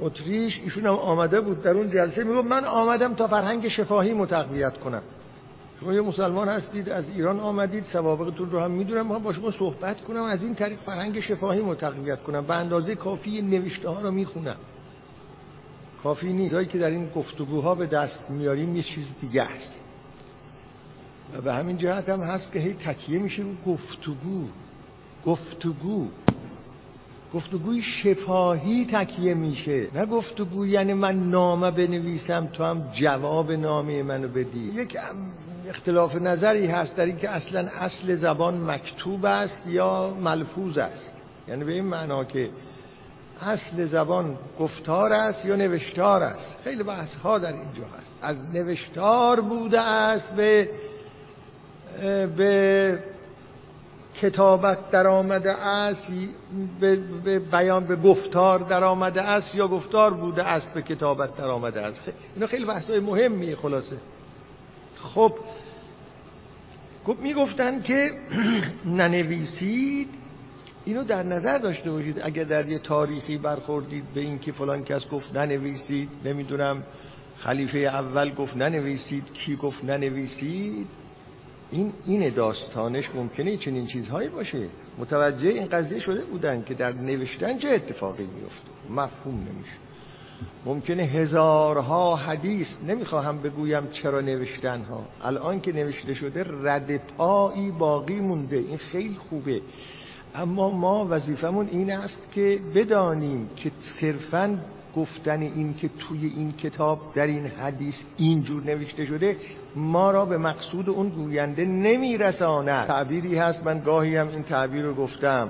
اتریش ایشون هم آمده بود. در اون جلسه می‌گفت من آمدم تا فرهنگ شفاهی متقویت کنم. شما یه مسلمان هستید از ایران آمدید سوابقتون رو هم می‌دونم. با شما صحبت کنم از این طریق فرهنگ شفاهی متقویت کنم. به اندازه کافی نوشته ها رو می‌خونم. کافی نیست. که در این گفتگوها به دست میاریم یه چیز دیگه است. و به همین جهت هم هست که هی تکیه میشه رو گفتگو. گفتگو. گفتگوی شفاهی تکیه میشه. نه گفتگو یعنی من نامه بنویسم تو هم جواب نامه منو بدی. یک اختلاف نظری هست در اینکه اصلا اصل زبان مکتوب است یا ملفوظ است. یعنی به این معنا که اصل زبان گفتار است یا نوشتار است؟ خیلی بحث ها در اینجا هست. از نوشتار بوده است به به کتابت در آمده است به بیان به گفتار در آمده است یا گفتار بوده است به کتابت در آمده است اینا خیلی بحث های مهمیه خلاصه. خب می‌گفتن که ننویسید اینو در نظر داشته باشید. اگر در یه تاریخی برخوردید به این که فلان کس گفت ننویسید نمی‌دونم خلیفه اول گفت ننویسید کی گفت ننویسید این این داستانش ممکنه چنین چیزهایی باشه. متوجه این قضیه شده بودن که در نوشتن چه اتفاقی میفته مفهوم نمیشه. ممکنه هزارها حدیث نمی‌خواهم بگویم چرا نوشتن ها الان که نوشته شده رد پایی باقی مونده. این خیلی خوبه. اما ما وظیفمون این است که بدانیم که صرفا گفتن این که توی این کتاب در این حدیث اینجور نوشته شده ما را به مقصود اون گوینده نمیرساند. تعبیری هست من گاهی هم این تعبیر رو گفتم.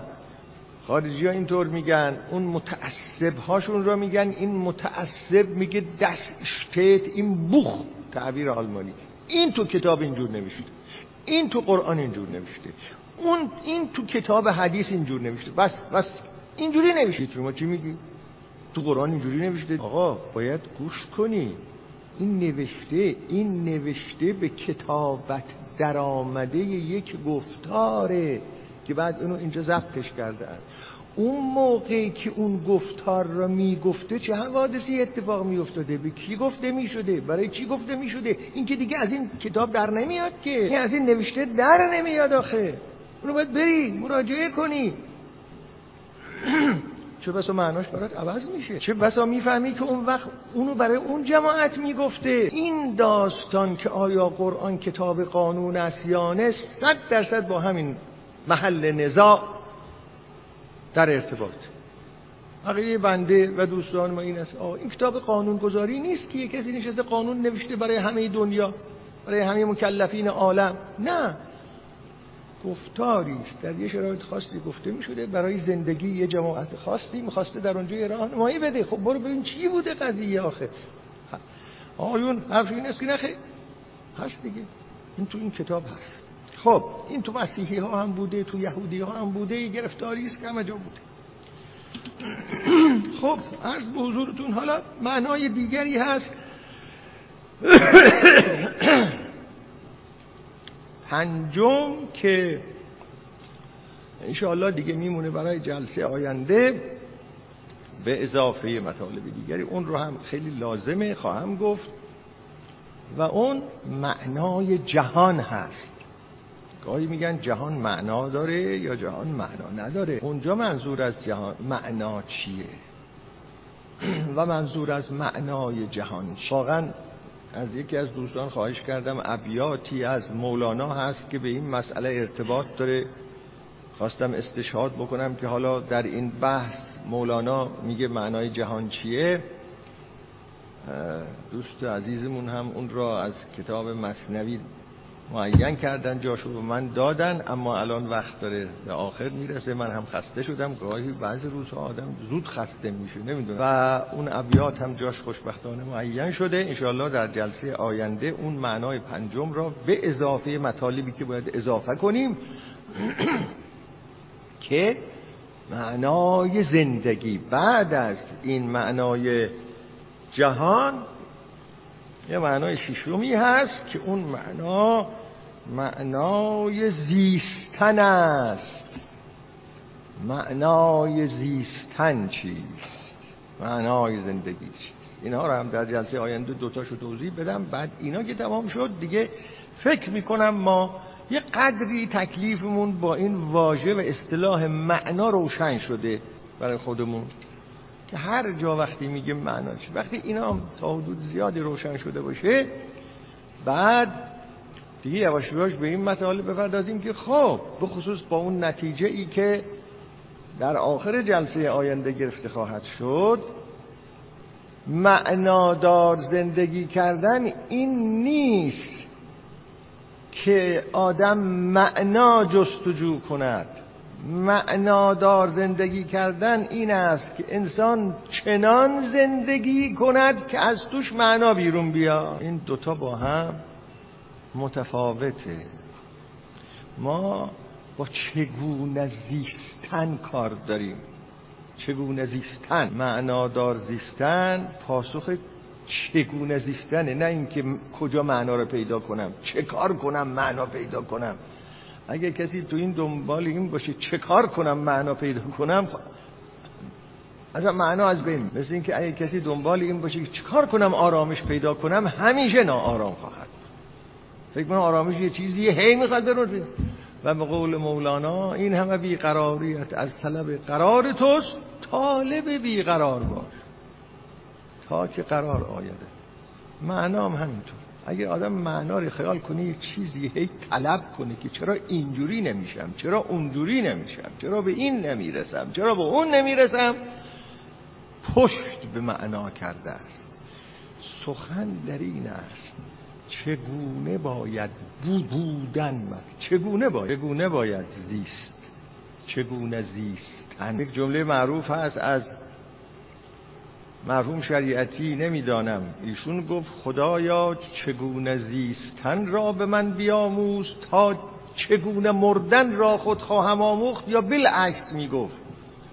خارجی ها اینطور میگن اون متعصب هاشون را میگن این متعصب میگه دست اشتیت این بوخ. تعبیر آلمانی. این تو کتاب اینجور نوشته. این تو قرآن اینجور نوشته. اون این تو کتاب حدیث اینجور نوشته. بس بس. اینجوری نوشته. شما چی میگی؟ تو قرآن اینجوری نوشته. آقا باید گوش کنی. این نوشته این نوشته به کتابت درآمده یک گفتاره که بعد اونو اینجا ضبطش کردن اون موقعی که اون گفتار را می‌گفته چه حوادثی اتفاق میافتاده؟ به کی گفته می‌شده؟ برای چی گفته می‌شده؟ این که دیگه از این کتاب در نمیاد که. این از این نوشته در نمیاد آخه. اونو باید بری مراجعه کنی. چه بسا معناش برات عوض میشه؟ چه بسا می‌فهمی که اون وقت اونو برای اون جماعت می‌گفته؟ این داستان که آیا قرآن کتاب قانون است یا نه صد درصد با همین محل نزاع در ارتباط. عقیده بنده و دوستان ما این است. این کتاب قانون گذاری نیست که کسی نشسته قانون نوشته برای همه دنیا برای همه مکلفین عالم. نه. گفتاری است. در یه شرایط خاصی گفته می شده برای زندگی یه جماعت خاصی می‌خواسته در اونجا راهنمایی بده. خب برو ببین چی بوده قضیه آخه. آیون حرف این است که نخه. هست دیگه. این تو این کتاب هست. خب این تو مسیحی ها هم بوده تو یهودی ها هم بوده گرفتاری است که همه جا بوده. خب عرض به حضورتون حالا معنای دیگری هست. پنجم که انشاءالله دیگه میمونه برای جلسه آینده به اضافه مطالب دیگری. اون رو هم خیلی لازمه خواهم گفت. و اون معنای جهان هست. گاهی میگن جهان معنا داره یا جهان معنا نداره. اونجا منظور از جهان معنا چیه؟ و منظور از معنای جهان. واقعا از یکی از دوستان خواهش کردم ابیاتی از مولانا هست که به این مسئله ارتباط داره. خواستم استشهاد بکنم که حالا در این بحث مولانا میگه معنای جهان چیه. دوست عزیزمون هم اون را از کتاب مصنوی معین کردن جاشو به من دادن اما الان وقت داره به آخر می‌رسه. من هم خسته شدم. گاهی بعضی روزها آدم زود خسته میشه نمی‌دونم. و اون ابیات هم جاش خوشبختانه معین شده. انشاءالله در جلسه آینده اون معنای پنجم را به اضافه مطالبی که باید اضافه کنیم که معنای زندگی بعد از این معنای جهان یه معنای ششمی هست که اون معنا معنای زیستن است. معنای زیستن چیست؟ معنای زندگی چیست؟ اینها رو هم در جلسه آینده دوتاشو توضیح بدم. بعد اینا که تمام شد دیگه فکر می‌کنم ما یه قدری تکلیفمون با این واژه و اصطلاح معنا روشن شده برای خودمون. که هر جا وقتی میگه معنا چی وقتی اینا تا حدود زیادی روشن شده باشه بعد دیگه یواش یواش به این مطالب بپردازیم که خب به خصوص با اون نتیجه ای که در آخر جلسه آینده گرفته خواهد شد معنادار زندگی کردن این نیست که آدم معنا جستجو کند. معنادار زندگی کردن این است که انسان چنان زندگی کند که از توش معنا بیرون بیا. این دوتا با هم متفاوته. ما با چگونه زیستن کار داریم؟ چگونه زیستن؟ معنادار زیستن پاسخ چگونه زیستنه نه اینکه کجا معنا رو پیدا کنم چه کار کنم معنا پیدا کنم. اگه کسی تو این دنبال این باشه چه کار کنم معنا پیدا کنم اصلا معنا از بین مثل اینکه اگه کسی دنبال این باشه که چه کار کنم آرامش پیدا کنم همیشه ناآرام خواهد. فکر کنم آرامش یه چیزیه هی می‌خواد برون و به قول مولانا این همه بیقراریت از طلب قرار توست طالب بیقرار باش تا که قرار آیده معنا هم همینطور. اگه آدم معنا رو خیال کنه یه چیزی هی طلب کنه که چرا اینجوری نمیشم چرا اونجوری نمیشم چرا به این نمی‌رسم چرا به اون نمی‌رسم پشت به معنا کرده است. سخن در این است چگونه باید بودن چگونه باید؟ چگونه باید زیست؟ چگونه زیست یک جمله معروف هست از مرحوم شریعتی نمی‌دانم. ایشون گفت خدایا چگونه زیستن را به من بیاموز تا چگونه مردن را خود خواهم آموخت یا بالعکس می‌گفت؟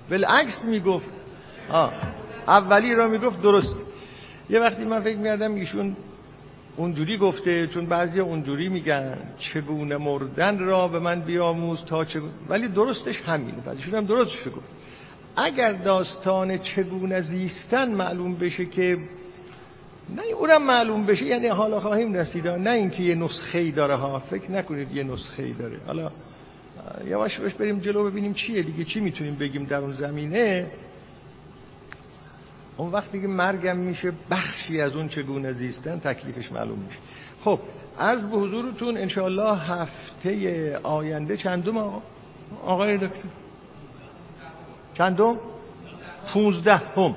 بالعکس می‌گفت. آه. اولی را می‌گفت درست. یه وقتی من فکر میادم ایشون اونجوری گفته چون بعضی اونجوری میگن چگونه مردن را به من بیاموز تا چگونه ولی درستش همینه. بعدشون هم درستش گفت. اگر داستان چگونه زیستن معلوم بشه که نه اونم معلوم بشه یعنی حالا خواهیم رسید نه اینکه یه نسخه ای داره ها. فکر نکنید یه نسخه ای داره. حالا یواش یواش بریم جلو ببینیم چیه دیگه چی می‌تونیم بگیم در اون زمینه؟ اون وقتی که مرگم میشه بخشی از اون چگونه زیستن تکلیفش معلوم میشه. خب از به حضورتون انشاءالله هفته آینده چندم آقا آقای دکتر؟ چندم؟ پونزده هم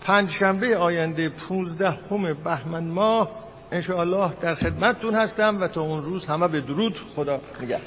پنج شنبه آینده پونزده هم بهمن ماه. انشاءالله در خدمتتون هستم و تا اون روز همه به درود خدا نگه